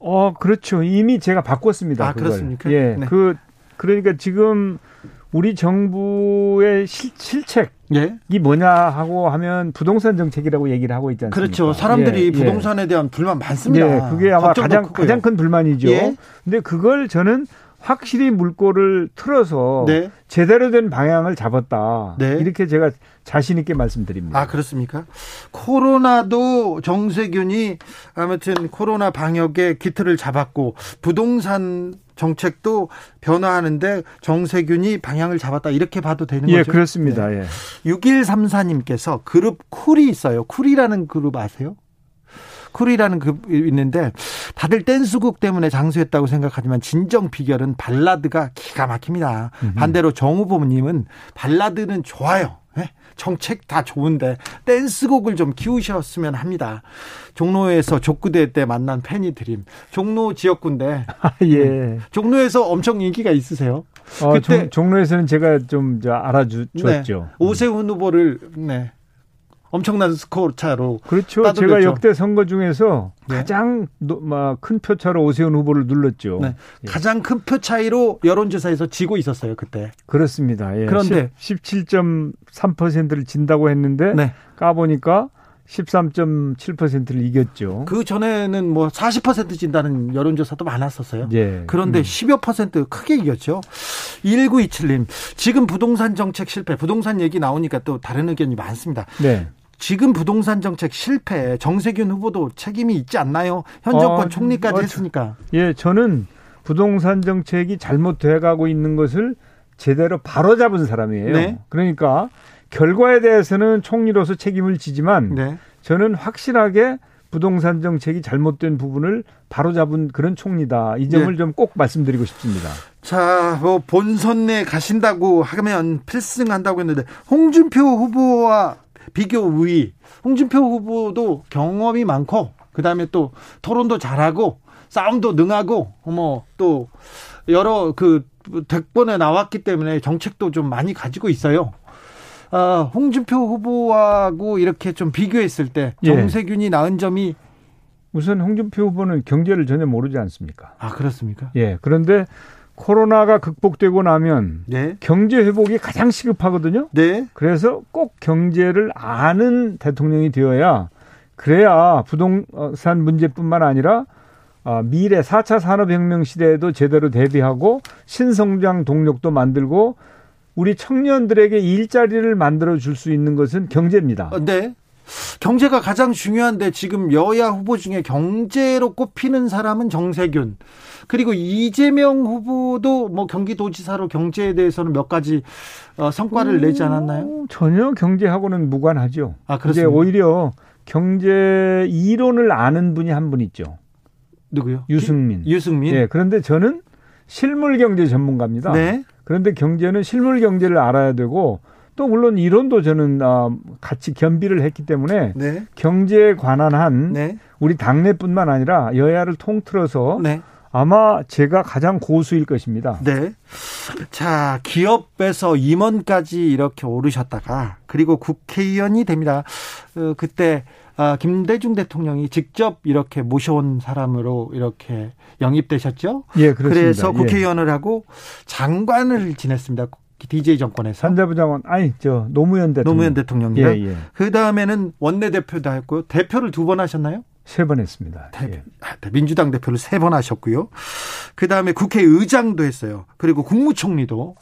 어, 그렇죠. 이미 제가 바꿨습니다. 아, 그걸. 그렇습니까? 예. 네. 그 그러니까 지금 우리 정부의 실, 실책이 예? 뭐냐 하고 하면 부동산 정책이라고 얘기를 하고 있지 않습니까? 그렇죠. 사람들이 예, 예. 부동산에 예. 대한 불만 많습니다. 예, 그게 아마 가장 크고요. 가장 큰 불만이죠. 예? 근데 그걸 저는 확실히 물꼬를 틀어서 네. 제대로 된 방향을 잡았다. 네. 이렇게 제가 자신 있게 말씀드립니다. 아 그렇습니까? 코로나도 정세균이 아무튼 코로나 방역에 기틀을 잡았고 부동산 정책도 변화하는데 정세균이 방향을 잡았다 이렇게 봐도 되는 예, 거죠? 그렇습니다. 네. 예. 6134님께서 그룹 쿨이 있어요. 쿨이라는 그룹 아세요? 쿨이라는 그 있는데 다들 댄스곡 때문에 장수했다고 생각하지만 진정 비결은 발라드가 기가 막힙니다. 음흠. 반대로 정 후보님은 발라드는 좋아요. 네? 정책 다 좋은데 댄스곡을 좀 키우셨으면 합니다. 종로에서 족구대 때 만난 팬이 드림. 종로 지역구인데. 아, 예. 네. 종로에서 엄청 인기가 있으세요. 어, 그때 종, 로에서는 제가 좀 알아주었죠. 네. 오세훈 후보를 네. 엄청난 스코어 차로 그렇죠. 따돌렸죠. 제가 역대 선거 중에서 네. 가장 큰 표차로 오세훈 후보를 눌렀죠. 네. 예. 가장 큰 표 차이로 여론조사에서 지고 있었어요 그때. 그렇습니다. 예. 그런데 17.3%를 진다고 했는데 네. 까보니까 13.7%를 이겼죠. 그 전에는 뭐 40% 진다는 여론조사도 많았었어요. 예. 그런데 음. 10여 퍼센트 크게 이겼죠. 1927님, 지금 부동산 정책 실패, 부동산 얘기 나오니까 또 다른 의견이 많습니다. 네. 지금 부동산 정책 실패 정세균 후보도 책임이 있지 않나요? 현 정권 어, 총리까지 어, 했으니까. 예, 저는 부동산 정책이 잘못돼 가고 있는 것을 제대로 바로잡은 사람이에요. 네. 그러니까 결과에 대해서는 총리로서 책임을 지지만 네. 저는 확실하게 부동산 정책이 잘못된 부분을 바로잡은 그런 총리다. 이 점을 네. 좀꼭 말씀드리고 싶습니다. 자, 뭐 본선에 가신다고 하면 필승한다고 했는데 홍준표 후보와 비교 우위. 홍준표 후보도 경험이 많고 그다음에 또 토론도 잘하고 싸움도 능하고 뭐 또 여러 그 대권에 나왔기 때문에 정책도 좀 많이 가지고 있어요. 아, 홍준표 후보하고 이렇게 좀 비교했을 때 예. 정세균이 예. 나은 점이 우선 홍준표 후보는 경제를 전혀 모르지 않습니까? 아 그렇습니까? 예. 그런데 코로나가 극복되고 나면 네. 경제 회복이 가장 시급하거든요. 네. 그래서 꼭 경제를 아는 대통령이 되어야 그래야 부동산 문제뿐만 아니라 아, 미래 4차 산업혁명 시대에도 제대로 대비하고 신성장 동력도 만들고 우리 청년들에게 일자리를 만들어 줄 수 있는 것은 경제입니다. 어, 네. 경제가 가장 중요한데 지금 여야 후보 중에 경제로 꼽히는 사람은 정세균. 그리고 이재명 후보도 뭐 경기도지사로 경제에 대해서는 몇 가지 어, 성과를 음, 내지 않았나요? 전혀 경제하고는 무관하죠. 아, 그렇습니다. 오히려 경제 이론을 아는 분이 한 분 있죠. 누구요? 유승민. 유승민. 예. 그런데 저는 실물 경제 전문가입니다. 네. 그런데 경제는 실물 경제를 알아야 되고 또 물론 이론도 저는 아, 같이 겸비를 했기 때문에 네. 경제에 관한 한 네. 우리 당내뿐만 아니라 여야를 통틀어서 네. 아마 제가 가장 고수일 것입니다. 네. 자, 기업에서 임원까지 이렇게 오르셨다가 그리고 국회의원이 됩니다. 어, 그때 아, 김대중 대통령이 직접 이렇게 모셔온 사람으로 이렇게 영입되셨죠? 예, 그렇습니다. 그래서 예. 국회의원을 예. 하고 장관을 지냈습니다. DJ 정권에서 산자부 장관 아니 저 노무현 대통령 노무현 대통령이요. 예, 예. 그 다음에는 원내 대표도 했고요. 대표를 두 번 하셨나요? 세 번 했습니다. 대, 예. 아, 민주당 대표를 세 번 하셨고요. 그 다음에 국회의장도 했어요. 그리고 국무총리도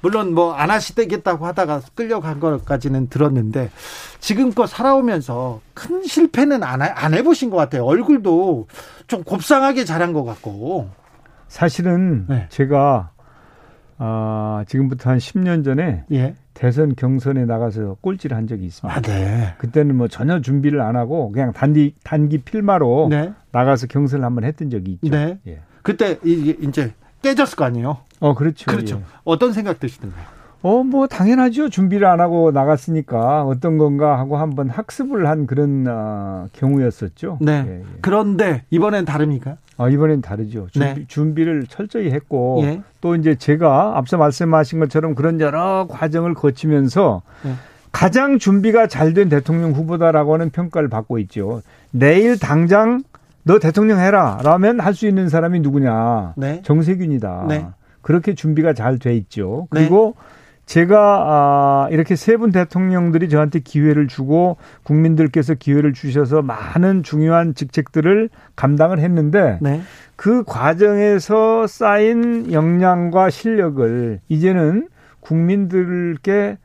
물론 뭐 안 하시겠다고 하다가 끌려간 것까지는 들었는데 지금껏 살아오면서 큰 실패는 안, 안 해보신 것 같아요. 얼굴도 좀 곱상하게 자란 것 같고. 사실은 네. 제가 아, 지금부터 한 10년 전에 예. 대선 경선에 나가서 꼴찌를 한 적이 있습니다. 아, 네. 그때는 뭐 전혀 준비를 안 하고 그냥 단기 단기 필마로 네. 나가서 경선을 한번 했던 적이 있죠. 네. 예. 그때 이제 깨졌을 거 아니에요. 어, 그렇죠. 그렇죠. 예. 어떤 생각 드시던가요? 어, 뭐, 당연하죠. 준비를 안 하고 나갔으니까 어떤 건가 하고 한번 학습을 한 그런 어, 경우였었죠. 네. 예, 예. 그런데 이번엔 다릅니까? 아, 이번엔 다르죠. 준비, 네. 를 철저히 했고 예. 또 이제 제가 앞서 말씀하신 것처럼 그런 여러 과정을 거치면서 네. 가장 준비가 잘 된 대통령 후보다라고 하는 평가를 받고 있죠. 내일 당장 너 대통령 해라 라면 할 수 있는 사람이 누구냐. 네. 정세균이다. 네. 그렇게 준비가 잘 돼 있죠. 그리고 네. 제가 아 이렇게 세 분 대통령들이 저한테 기회를 주고 국민들께서 기회를 주셔서 많은 중요한 직책들을 감당을 했는데 네. 그 과정에서 쌓인 역량과 실력을 이제는 국민들께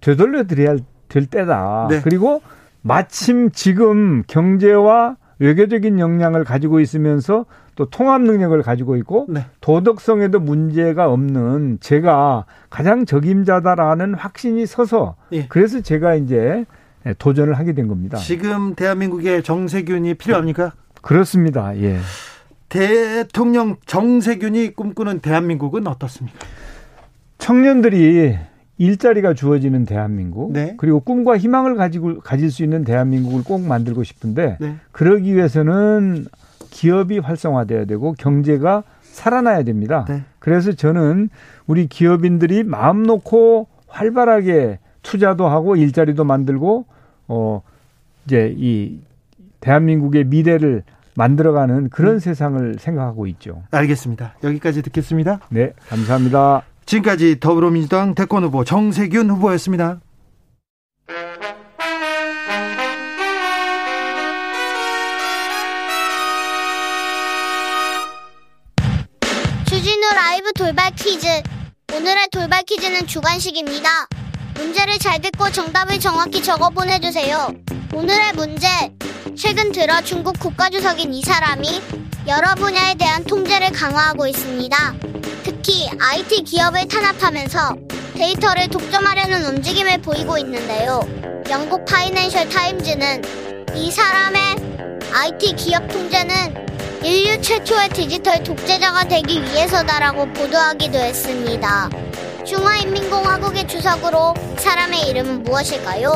되돌려 드려야 될 때다. 네. 그리고 마침 지금 경제와 외교적인 역량을 가지고 있으면서 또 통합 능력을 가지고 있고 네. 도덕성에도 문제가 없는 제가 가장 적임자다라는 확신이 서서 예. 그래서 제가 이제 도전을 하게 된 겁니다. 지금 대한민국에 정세균이 필요합니까? 그렇습니다. 예. 대통령 정세균이 꿈꾸는 대한민국은 어떻습니까? 청년들이 일자리가 주어지는 대한민국 네. 그리고 꿈과 희망을 가지고 가질 수 있는 대한민국을 꼭 만들고 싶은데 네. 그러기 위해서는 기업이 활성화돼야 되고 경제가 살아나야 됩니다. 네. 그래서 저는 우리 기업인들이 마음 놓고 활발하게 투자도 하고 일자리도 만들고 어 이제 이 대한민국의 미래를 만들어가는 그런 음. 세상을 생각하고 있죠. 알겠습니다. 여기까지 듣겠습니다. 네, 감사합니다. 지금까지 더불어민주당 대권 후보 정세균 후보였습니다. 돌발 퀴즈. 오늘의 돌발 퀴즈는 주관식입니다. 문제를 잘 듣고 정답을 정확히 적어 보내주세요. 오늘의 문제. 최근 들어 중국 국가주석인 이 사람이 여러 분야에 대한 통제를 강화하고 있습니다. 특히 IT 기업을 탄압하면서 데이터를 독점하려는 움직임을 보이고 있는데요. 영국 파이낸셜 타임즈는 이 사람의 IT 기업 통제는 인류 최초의 디지털 독재자가 되기 위해서다라고 보도하기도 했습니다. 중화인민공화국의 주석으로 사람의 이름은 무엇일까요?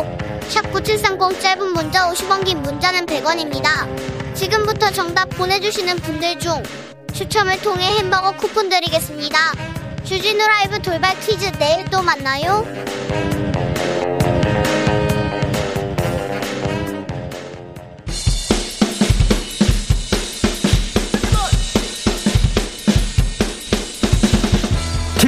샵9730 짧은 문자 50원 긴 문자는 100원입니다. 지금부터 정답 보내주시는 분들 중 추첨을 통해 햄버거 쿠폰 드리겠습니다. 주진우 라이브 돌발 퀴즈 내일 또 만나요.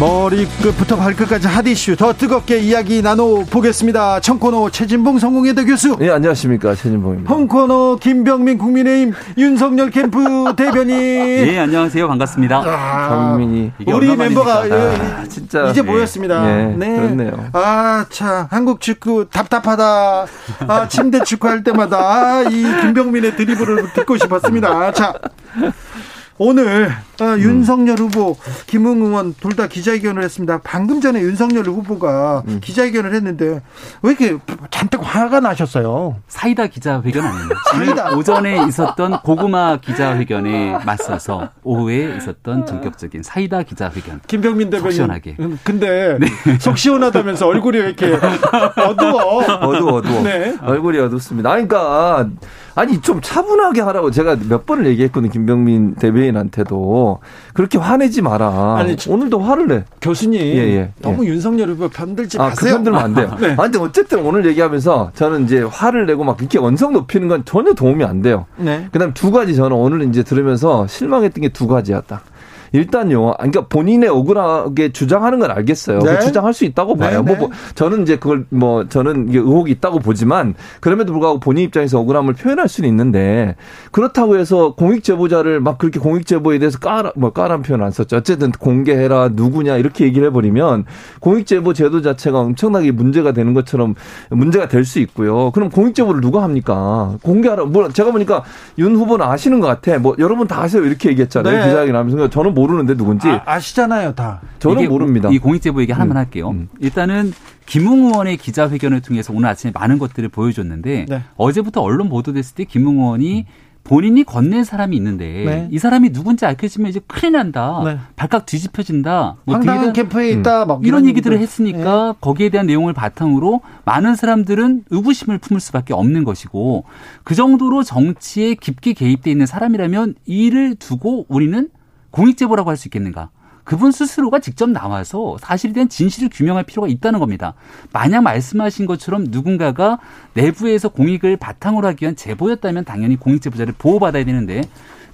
머리끝부터 발끝까지 핫이슈 더 뜨겁게 이야기 나눠보겠습니다. 청코노 최진봉 성공회대 교수. 네, 안녕하십니까. 최진봉입니다. 홍코노 김병민 국민의힘 윤석열 캠프 대변인. 네, 안녕하세요. 반갑습니다. 아, 경민이. 우리 멤버가 아, 진짜 이제 모였습니다. 네, 네. 그렇네요. 아, 참. 한국 축구 답답하다. 아, 침대 축구 할 때마다 아, 이 김병민의 드리블을 듣고 싶었습니다. 자. 오늘 어, 음. 윤석열 후보, 김웅 의원 둘 다 기자회견을 했습니다. 방금 전에 윤석열 후보가 음. 기자회견을 했는데 왜 이렇게 잔뜩 화가 나셨어요? 사이다 기자회견 아닙니다. 사이다. 오전에 있었던 고구마 기자회견에 맞서서 오후에 있었던 전격적인 사이다 기자회견. 김병민 대변인. 속 시원하게. 음, 근데 네. 속 시원하다면서 얼굴이 왜 이렇게 어두워? 어두워, 어두워. 네. 얼굴이 어둡습니다. 그러니까 아니 좀 차분하게 하라고 제가 몇 번을 얘기했거든요. 김병민 대변인한테도 그렇게 화내지 마라. 아니 오늘도 화를 내. 교수님 예, 예, 너무 예. 윤석열 후보 편들지 아, 마세요. 그 편들면 안 돼요. 네. 아니 근데 어쨌든 오늘 얘기하면서 저는 이제 화를 내고 막 이렇게 언성 높이는 건 전혀 도움이 안 돼요. 네. 그다음 두 가지 저는 오늘 이제 들으면서 실망했던 게 두 가지였다. 일단요. 그러니까 본인의 억울하게 주장하는 건 알겠어요. 네. 주장할 수 있다고 봐요. 네, 뭐, 뭐 저는 이제 그걸 뭐 저는 이게 의혹이 있다고 보지만 그럼에도 불구하고 본인 입장에서 억울함을 표현할 수는 있는데 그렇다고 해서 공익 제보자를 막 그렇게 공익 제보에 대해서 까라 뭐 까란 표현 안 썼죠. 어쨌든 공개해라 누구냐 이렇게 얘기를 해버리면 공익 제보 제도 자체가 엄청나게 문제가 되는 것처럼 문제가 될 수 있고요. 그럼 공익 제보를 누가 합니까? 공개하라. 뭐 제가 보니까 윤 후보는 아시는 것 같아. 뭐 여러분 다 아세요 이렇게 얘기했잖아요. 네. 기자회견 하면서 저는 뭐 모르는데 누군지. 아, 시잖아요 다. 저는 모릅니다. 이 공익제보 얘기 하나만 음. 할게요. 음. 일단은 김웅 의원의 기자회견을 통해서 오늘 아침에 많은 것들을 보여줬는데 네. 어제부터 언론 보도됐을 때 김웅 의원이 음. 본인이 건넨 사람이 있는데 네. 이 사람이 누군지 알겠지만 이제 큰일 난다. 네. 발칵 뒤집혀진다. 뭐 황당한 캠프에 있다. 막 이런, 이런 얘기들을 했으니까 네. 거기에 대한 내용을 바탕으로 많은 사람들은 의구심을 품을 수밖에 없는 것이고 그 정도로 정치에 깊게 개입돼 있는 사람이라면 이를 두고 우리는 공익제보라고 할 수 있겠는가? 그분 스스로가 직접 나와서 사실에 대한 진실을 규명할 필요가 있다는 겁니다. 만약 말씀하신 것처럼 누군가가 내부에서 공익을 바탕으로 하기 위한 제보였다면 당연히 공익제보자를 보호받아야 되는데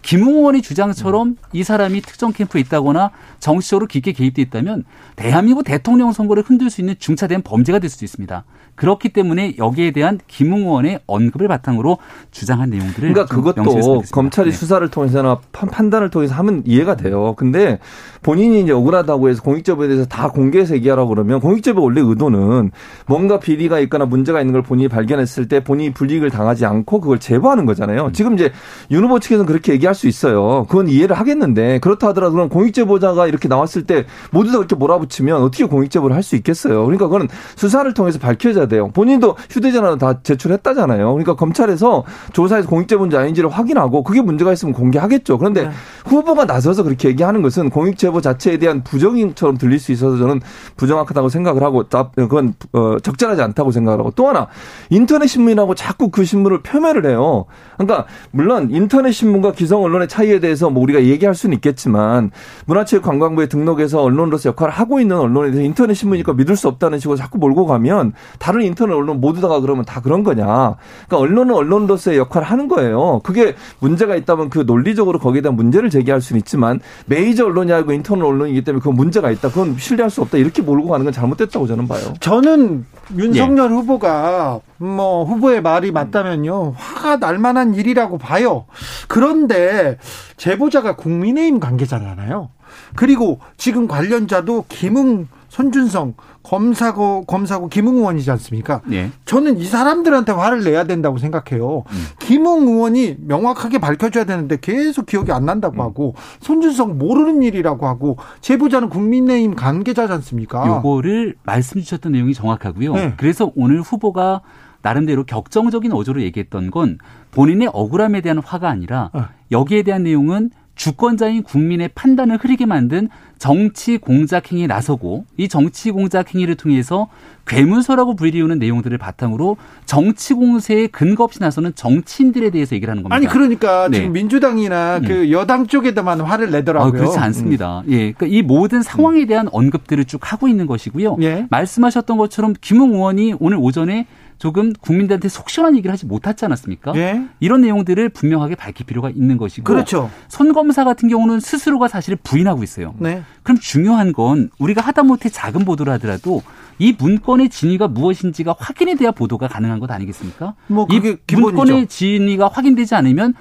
김웅 의원의 주장처럼 이 사람이 특정 캠프에 있다거나 정치적으로 깊게 개입돼 있다면 대한민국 대통령 선거를 흔들 수 있는 중차대한 범죄가 될 수도 있습니다. 그렇기 때문에 여기에 대한 김웅 의원의 언급을 바탕으로 주장한 내용들을 그러니까 그것도 검찰이 네. 수사를 통해서나 판단을 통해서 하면 이해가 돼요. 근데 본인이 이제 억울하다고 해서 공익제보에 대해서 다 공개해서 얘기하라고 그러면 공익제보 원래 의도는 뭔가 비리가 있거나 문제가 있는 걸 본인이 발견했을 때 본인이 불이익을 당하지 않고 그걸 제보하는 거잖아요. 음. 지금 이제 윤 후보 측에서는 그렇게 얘기할 수 있어요. 그건 이해를 하겠는데 그렇다 하더라도 그럼 공익제보자가 이렇게 나왔을 때 모두 다 그렇게 몰아붙이면 어떻게 공익제보를 할 수 있겠어요. 그러니까 그거는 수사를 통해서 밝혀져야 돼요. 본인도 휴대전화는 다 제출했다잖아요. 그러니까 검찰에서 조사해서 공익제보인지 아닌지를 확인하고 그게 문제가 있으면 공개하겠죠. 그런데 네. 후보가 나서서 그렇게 얘기하는 것은 공익제보 자체에 대한 부정인처럼 들릴 수 있어서 저는 부정확하다고 생각을 하고 그건 어, 적절하지 않다고 생각을 하고 또 하나 인터넷 신문이라고 자꾸 그 신문을 폄훼를 해요. 그러니까 물론 인터넷 신문과 기성 언론의 차이에 대해서 뭐 우리가 얘기할 수는 있겠지만 문화체육관광부에 등록해서 언론으로서 역할을 하고 있는 언론에 대해서 인터넷 신문이니까 믿을 수 없다는 식으로 자꾸 몰고 가면 다른 인터넷 언론 모두 다가 그러면 다 그런 거냐. 그러니까 언론은 언론으로서의 역할을 하는 거예요. 그게 문제가 있다면 그 논리적으로 거기에 대한 문제를 제기할 수는 있지만 메이저 언론이 아니고 인터넷 언론이기 때문에 그 문제가 있다. 그건 신뢰할 수 없다. 이렇게 몰고 가는 건 잘못됐다고 저는 봐요. 저는 윤석열 예. 후보가 뭐 후보의 말이 맞다면요 화가 날 만한 일이라고 봐요. 그런데 제보자가 국민의힘 관계자잖아요. 그리고 지금 관련자도 김웅 손준성 검사고 검사고 김웅 의원이지 않습니까? 네. 저는 이 사람들한테 화를 내야 된다고 생각해요. 음. 김웅 의원이 명확하게 밝혀줘야 되는데 계속 기억이 안 난다고 음. 하고 손준성 모르는 일이라고 하고 제보자는 국민의힘 관계자지 않습니까? 요거를 말씀 주셨던 내용이 정확하고요. 네. 그래서 오늘 후보가 나름대로 격정적인 어조로 얘기했던 건 본인의 억울함에 대한 화가 아니라 어. 여기에 대한 내용은 주권자인 국민의 판단을 흐리게 만든 정치 공작 행위에 나서고 이 정치 공작 행위를 통해서 괴문서라고 불리우는 내용들을 바탕으로 정치 공세에 근거 없이 나서는 정치인들에 대해서 얘기를 하는 겁니다. 아니 그러니까 네. 지금 민주당이나 음. 그 여당 쪽에다만 화를 내더라고요. 아, 그렇지 않습니다. 음. 예, 그러니까 이 모든 상황에 대한 언급들을 쭉 하고 있는 것이고요. 예. 말씀하셨던 것처럼 김웅 의원이 오늘 오전에 조금 국민들한테 속 시원한 얘기를 하지 못했지 않았습니까? 예. 이런 내용들을 분명하게 밝힐 필요가 있는 것이고 그렇죠. 손 검사 같은 경우는 스스로가 사실 부인하고 있어요. 네. 그럼 중요한 건 우리가 하다못해 작은 보도를 하더라도 이 문건의 진위가 무엇인지가 확인이 돼야 보도가 가능한 것 아니겠습니까? 뭐이 문건의 진위가 확인되지 않으면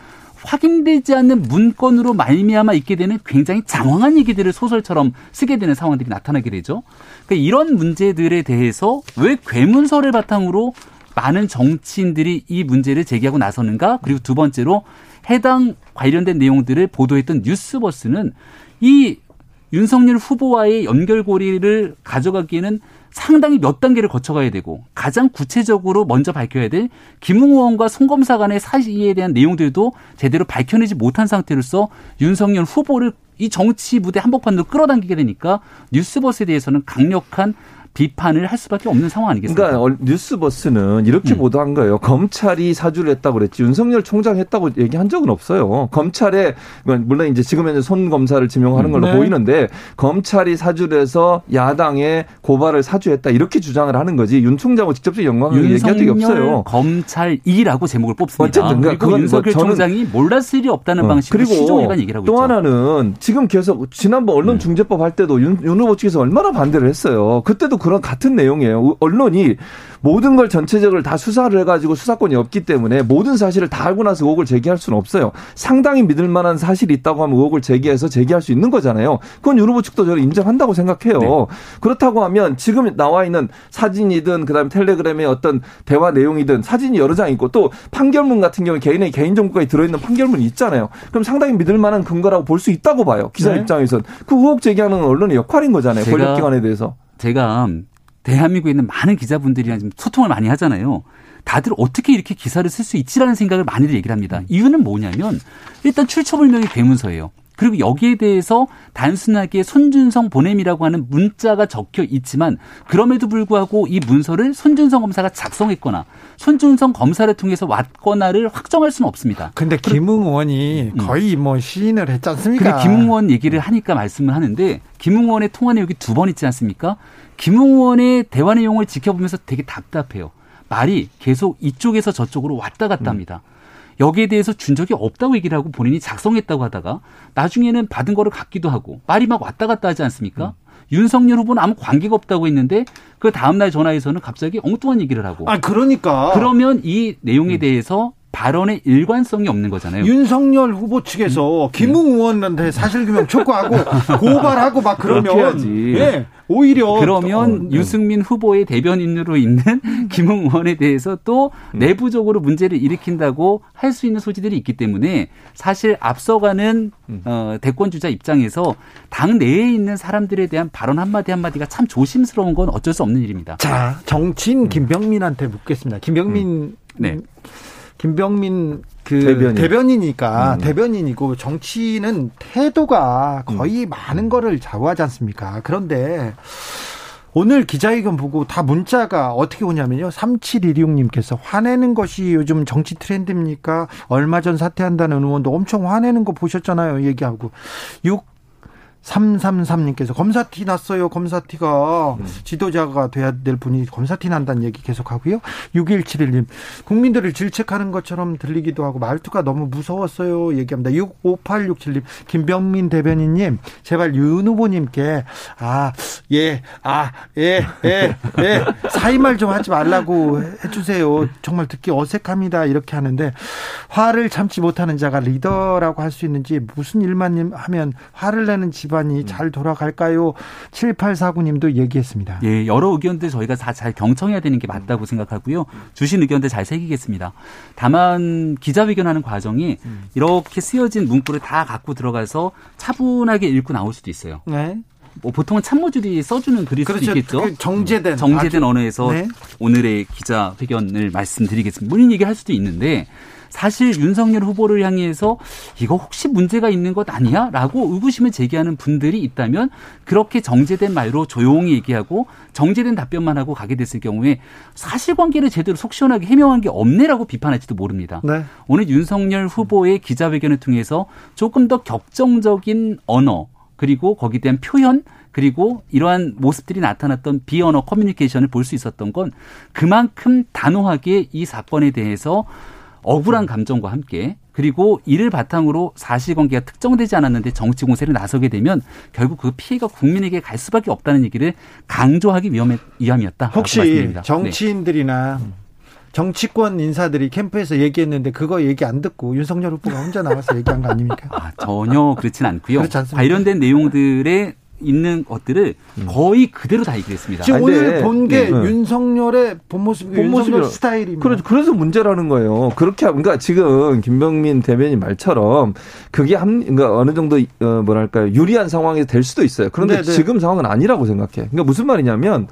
확인되지 않는 문건으로 말미암아 있게 되는 굉장히 장황한 얘기들을 소설처럼 쓰게 되는 상황들이 나타나게 되죠. 그러니까 이런 문제들에 대해서 왜 괴문서를 바탕으로 많은 정치인들이 이 문제를 제기하고 나서는가? 그리고 두 번째로 해당 관련된 내용들을 보도했던 뉴스버스는 이 윤석열 후보와의 연결고리를 가져가기에는 상당히 몇 단계를 거쳐가야 되고 가장 구체적으로 먼저 밝혀야 될 김웅 의원과 송 검사 간의 사이에 대한 내용들도 제대로 밝혀내지 못한 상태로서 윤석열 후보를 이 정치 무대 한복판으로 끌어당기게 되니까 뉴스버스에 대해서는 강력한 비판을 할 수밖에 없는 상황 아니겠습니까? 그러니까 뉴스버스는 이렇게 음. 보도한 거예요. 검찰이 사주를 했다고 그랬지 윤석열 총장 했다고 얘기한 적은 없어요. 검찰에 물론 이제 지금에는 손 검사를 지명하는 걸로 네. 보이는데 검찰이 사주를 해서 야당에 고발을 사주했다 이렇게 주장을 하는 거지 윤 총장하고 직접적 연관을 얘기한 적이 없어요. 검찰이라고 제목을 뽑습니다. 어쨌든 그러니까 그리고 윤석열 뭐 총장이 몰랐을 일이 없다는 어. 방식으로 시종일관 얘기를 하고 또 있죠. 하나는 지금 계속 지난번 언론중재법 할 때도 윤, 윤 후보 측에서 얼마나 반대를 했어요. 그때도 그런 같은 내용이에요. 언론이 모든 걸 전체적으로 다 수사를 해가지고 수사권이 없기 때문에 모든 사실을 다 알고 나서 의혹을 제기할 수는 없어요. 상당히 믿을 만한 사실이 있다고 하면 의혹을 제기해서 제기할 수 있는 거잖아요. 그건 윤 후보 측도 저를 인정한다고 생각해요. 네. 그렇다고 하면 지금 나와 있는 사진이든 그다음에 텔레그램의 어떤 대화 내용이든 사진이 여러 장 있고 또 판결문 같은 경우에 개인의 개인정보가 들어있는 판결문이 있잖아요. 그럼 상당히 믿을 만한 근거라고 볼 수 있다고 봐요. 기자 네. 입장에선. 그 의혹 제기하는 언론의 역할인 거잖아요. 권력기관에 대해서. 제가 대한민국에 있는 많은 기자분들이랑 지금 소통을 많이 하잖아요. 다들 어떻게 이렇게 기사를 쓸 수 있지라는 생각을 많이들 얘기를 합니다. 이유는 뭐냐면 일단 출처불명의 괴문서예요. 그리고 여기에 대해서 단순하게 손준성 보냄이라고 하는 문자가 적혀 있지만 그럼에도 불구하고 이 문서를 손준성 검사가 작성했거나 손준성 검사를 통해서 왔거나를 확정할 수는 없습니다. 근데 김웅 의원이 음. 거의 뭐 시인을 했지 않습니까? 근데 김웅 의원 얘기를 하니까 말씀을 하는데 김웅 의원의 통화 내용이 두번 있지 않습니까? 김웅 의원의 대화 내용을 지켜보면서 되게 답답해요. 말이 계속 이쪽에서 저쪽으로 왔다 갔다 합니다. 음. 여기에 대해서 준 적이 없다고 얘기를 하고 본인이 작성했다고 하다가 나중에는 받은 거를 갖기도 하고 말이 막 왔다 갔다 하지 않습니까? 음. 윤석열 후보는 아무 관계가 없다고 했는데 그 다음날 전화해서는 갑자기 엉뚱한 얘기를 하고. 아, 그러니까. 그러면 이 내용에 음. 대해서 발언의 일관성이 없는 거잖아요. 윤석열 후보 측에서 음. 김웅 의원한테 사실규명 촉구하고 고발하고 막 그러면 예, 오히려 그러면 어, 네. 유승민 후보의 대변인으로 있는 김웅 의원에 대해서 또 음. 내부적으로 문제를 일으킨다고 할 수 있는 소지들이 있기 때문에 사실 앞서가는 음. 어, 대권 주자 입장에서 당 내에 있는 사람들에 대한 발언 한마디 한마디가 참 조심스러운 건 어쩔 수 없는 일입니다. 자, 정치인 김병민한테 묻겠습니다. 김병민 네. 김병민 그 대변인. 대변이니까 음. 대변인이고 정치는 태도가 거의 음. 많은 거를 좌우하지 않습니까? 그런데 오늘 기자회견 보고 다 문자가 어떻게 오냐면요. 3716님께서 화내는 것이 요즘 정치 트렌드입니까? 얼마 전 사퇴한다는 의원도 엄청 화내는 거 보셨잖아요. 얘기하고. 6 333님께서 검사티 났어요. 검사티가 음. 지도자가 돼야 될 분이 검사티 난다는 얘기 계속하고요. 6171님 국민들을 질책하는 것처럼 들리기도 하고 말투가 너무 무서웠어요. 얘기합니다. 65867님 김병민 대변인님 제발 윤 후보님께 아 예 아 예 예예 사이말 좀 하지 말라고 해주세요. 정말 듣기 어색합니다. 이렇게 하는데 화를 참지 못하는 자가 리더라고 할 수 있는지 무슨 일만 하면 화를 내는 집 집안이 음. 잘 돌아갈까요? 7849님도 얘기했습니다. 예, 여러 의견들 저희가 다 잘 경청해야 되는 게 맞다고 생각하고요. 주신 의견들 잘 새기겠습니다. 다만 기자회견하는 과정이 음. 이렇게 쓰여진 문구를 다 갖고 들어가서 차분하게 읽고 나올 수도 있어요. 네. 뭐 보통은 참모들이 써주는 글일 그렇죠. 수도 있겠죠. 그 정제된 정제된 언어에서 네. 오늘의 기자 회견을 말씀드리겠습니다. 본인 얘기할 수도 있는데 사실 윤석열 후보를 향해서 이거 혹시 문제가 있는 것 아니야? 라고 의구심을 제기하는 분들이 있다면 그렇게 정제된 말로 조용히 얘기하고 정제된 답변만 하고 가게 됐을 경우에 사실관계를 제대로 속 시원하게 해명한 게 없네라고 비판할지도 모릅니다. 네. 오늘 윤석열 후보의 기자회견을 통해서 조금 더 격정적인 언어 그리고 거기에 대한 표현 그리고 이러한 모습들이 나타났던 비언어 커뮤니케이션을 볼 수 있었던 건 그만큼 단호하게 이 사건에 대해서 억울한 감정과 함께 그리고 이를 바탕으로 사실관계가 특정되지 않았는데 정치 공세를 나서게 되면 결국 그 피해가 국민에게 갈 수밖에 없다는 얘기를 강조하기 위함이었다. 혹시 말씀드립니다. 정치인들이나 네. 정치권 인사들이 캠프에서 얘기했는데 그거 얘기 안 듣고 윤석열 후보가 혼자 나와서 얘기한 거 아닙니까? 아, 전혀 그렇진 않고요. 관련된 내용들의 있는 것들을 음. 거의 그대로 다 얘기를 했습니다. 지금 오늘 본게 네. 윤석열의 본 모습, 본 모습 스타일입니다. 그래서, 그래서 문제라는 거예요. 그렇게 그러니까 지금 김병민 대변인 말처럼 그게 한 그러니까 어느 정도 어, 뭐랄까요 유리한 상황이 될 수도 있어요. 그런데 네네. 네. 지금 상황은 아니라고 생각해. 그러니까 무슨 말이냐면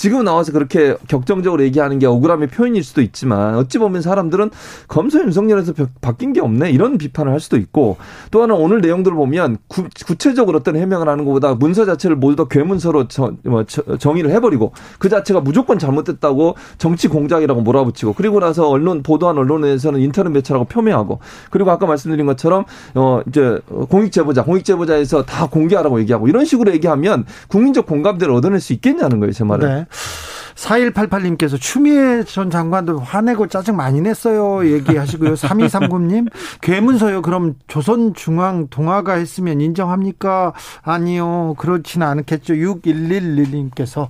지금 나와서 그렇게 격정적으로 얘기하는 게 억울함의 표현일 수도 있지만 어찌 보면 사람들은 검사 윤석열에서 바뀐 게 없네 이런 비판을 할 수도 있고 또 하나 오늘 내용들을 보면 구, 체적으로 어떤 해명을 하는 것보다 문서 자체를 모두 다 괴문서로 저, 뭐, 정의를 해버리고 그 자체가 무조건 잘못됐다고 정치 공작이라고 몰아붙이고 그리고 나서 언론 보도한 언론에서는 인터넷 매체라고 표명하고 그리고 아까 말씀드린 것처럼 어 이제 공익 제보자 공익 제보자에서 다 공개하라고 얘기하고 이런 식으로 얘기하면 국민적 공감대를 얻어낼 수 있겠냐는 거예요 제 말은. 네. 4188님께서 추미애 전 장관도 화내고 짜증 많이 냈어요. 얘기하시고요. 3239님, 괴문서요. 그럼 조선중앙동화가 했으면 인정합니까? 아니요. 그렇지는 않겠죠. 6111님께서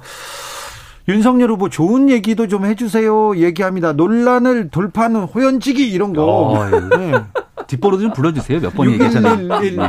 윤석열 후보 좋은 얘기도 좀 해주세요. 얘기합니다. 논란을 돌파하는 호연지기 이런 거. 어, 예. 네. 뒷번호 좀 불러주세요. 몇 번 얘기했잖아요.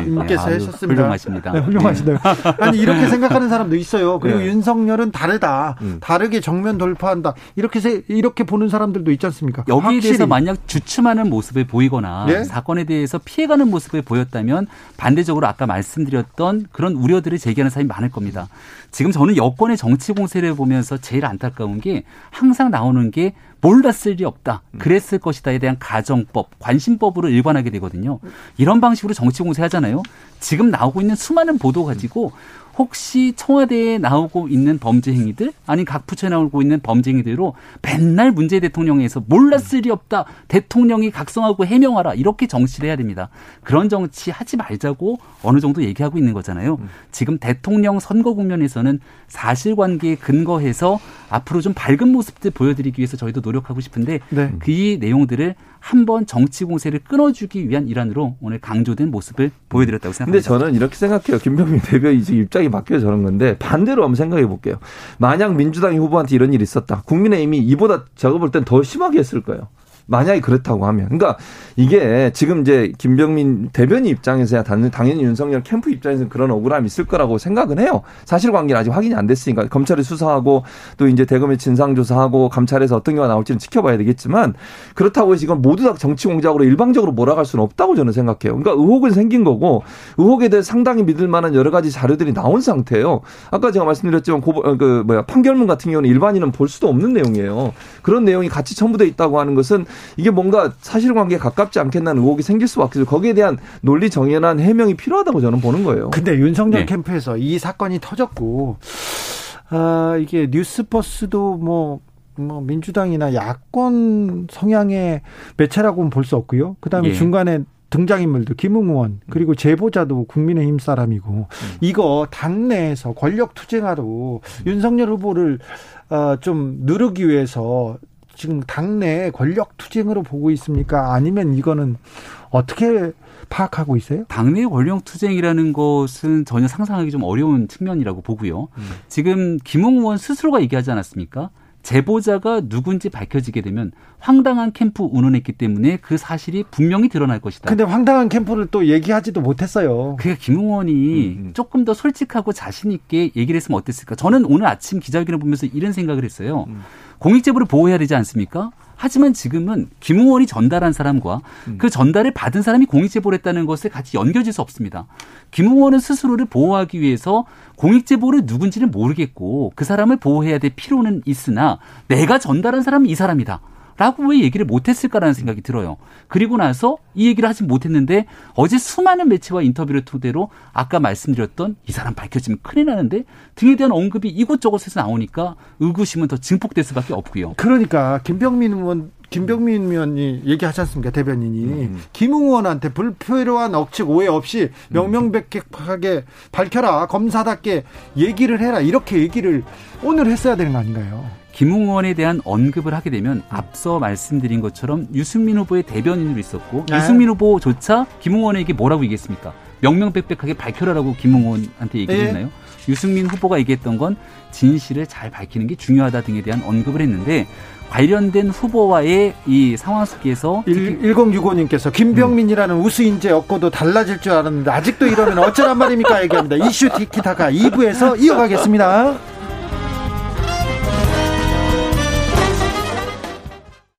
님께서 네, 하셨습니다. 훌륭하십니다. 네, 훌륭하시네요. 아니 이렇게 생각하는 사람도 있어요. 그리고 네. 윤석열은 다르다. 음. 다르게 정면 돌파한다. 이렇게 이렇게 보는 사람들도 있지 않습니까? 여기에 확실히. 대해서 만약 주춤하는 모습을 보이거나 네? 사건에 대해서 피해가는 모습을 보였다면 반대적으로 아까 말씀드렸던 그런 우려들을 제기하는 사람이 많을 겁니다. 지금 저는 여권의 정치 공세를 보면서 제일 안타까운 게 항상 나오는 게 몰랐을 리 없다. 음. 그랬을 것이다에 대한 가정법, 관심법으로 일관하게 되거든요. 이런 방식으로 정치 공세하잖아요. 지금 나오고 있는 수많은 보도 가지고 혹시 청와대에 나오고 있는 범죄 행위들 아니 각 부처에 나오고 있는 범죄 행위들로 맨날 문재인 대통령에서 몰랐을 리 없다 대통령이 각성하고 해명하라 이렇게 정치를 해야 됩니다. 그런 정치 하지 말자고 어느 정도 얘기하고 있는 거잖아요. 음. 지금 대통령 선거 국면에서는 사실관계에 근거해서 앞으로 좀 밝은 모습들 보여드리기 위해서 저희도 노력하고 싶은데 네. 그 내용들을 한 번 정치 공세를 끊어주기 위한 일환으로 오늘 강조된 모습을 보여드렸다고 생각합니다. 근데 저는 이렇게 생각해요. 김병민 대변인 지금 입장이 바뀌어 저런 건데 반대로 한번 생각해 볼게요. 만약 민주당이 후보한테 이런 일이 있었다. 국민의힘이 이보다 제가 볼 땐 더 심하게 했을 거예요. 만약에 그렇다고 하면. 그러니까 이게 지금 이제 김병민 대변인 입장에서야 당연히 윤석열 캠프 입장에서는 그런 억울함이 있을 거라고 생각은 해요. 사실관계는 아직 확인이 안 됐으니까 검찰이 수사하고 또 이제 대검이 진상조사하고 감찰에서 어떤 경우가 나올지는 지켜봐야 되겠지만 그렇다고 해서 이건 모두 다 정치 공작으로 일방적으로 몰아갈 수는 없다고 저는 생각해요. 그러니까 의혹은 생긴 거고 의혹에 대해 상당히 믿을 만한 여러 가지 자료들이 나온 상태예요. 아까 제가 말씀드렸지만 고, 어, 그 뭐야 판결문 같은 경우는 일반인은 볼 수도 없는 내용이에요. 그런 내용이 같이 첨부돼 있다고 하는 것은 이게 뭔가 사실관계에 가깝지 않겠다는 의혹이 생길 수밖에 없어요. 거기에 대한 논리 정연한 해명이 필요하다고 저는 보는 거예요. 근데 윤석열 네. 캠프에서 이 사건이 터졌고 아, 이게 뉴스버스도 뭐, 뭐 민주당이나 야권 성향의 매체라고는 볼 수 없고요. 그 다음에 예. 중간에 등장인물도 김웅 의원 그리고 제보자도 국민의힘 사람이고 음. 이거 당내에서 권력 투쟁하러 음. 윤석열 후보를 어, 좀 누르기 위해서 지금 당내 권력 투쟁으로 보고 있습니까? 아니면 이거는 어떻게 파악하고 있어요? 당내 권력 투쟁이라는 것은 전혀 상상하기 좀 어려운 측면이라고 보고요. 음. 지금 김웅 의원 스스로가 얘기하지 않았습니까? 제보자가 누군지 밝혀지게 되면 황당한 캠프 운운했기 때문에 그 사실이 분명히 드러날 것이다. 근데 황당한 캠프를 또 얘기하지도 못했어요. 그게 김웅원이 음, 음. 조금 더 솔직하고 자신 있게 얘기를 했으면 어땠을까? 저는 오늘 아침 기자회견을 보면서 이런 생각을 했어요. 음. 공익제보를 보호해야 되지 않습니까? 하지만 지금은 김웅원이 전달한 사람과 음. 그 전달을 받은 사람이 공익제보를 했다는 것을 같이 연결질 수 없습니다. 김웅원은 스스로를 보호하기 위해서 공익제보를 누군지는 모르겠고 그 사람을 보호해야 될 필요는 있으나 내가 전달한 사람은 이 사람이다. 라고 왜 얘기를 못했을까라는 생각이 들어요. 그리고 나서 이 얘기를 하지 못했는데 어제 수많은 매체와 인터뷰를 토대로 아까 말씀드렸던 이 사람 밝혀지면 큰일 나는데 등에 대한 언급이 이곳저곳에서 나오니까 의구심은 더 증폭될 수밖에 없고요. 그러니까 김병민 의원 김병민 의원이 얘기하지 않습니까 대변인이 음. 김웅원한테 불필요한 억측 오해 없이 명명백백하게 밝혀라 검사답게 얘기를 해라 이렇게 얘기를 오늘 했어야 되는 거 아닌가요? 김웅원에 대한 언급을 하게 되면 앞서 말씀드린 것처럼 유승민 후보의 대변인으로 있었고 네. 유승민 후보조차 김웅원에게 뭐라고 얘기했습니까? 명명백백하게 밝혀라라고 김웅원한테 얘기했나요? 네. 유승민 후보가 얘기했던 건 진실을 잘 밝히는 게 중요하다 등에 대한 언급을 했는데 관련된 후보와의 이 상황 속에서 1065님께서 김병민이라는 음. 우수 인재 없고도 달라질 줄 알았는데 아직도 이러면 어쩌란 말입니까 얘기합니다. 이슈 티키타카 2부에서 이어가겠습니다.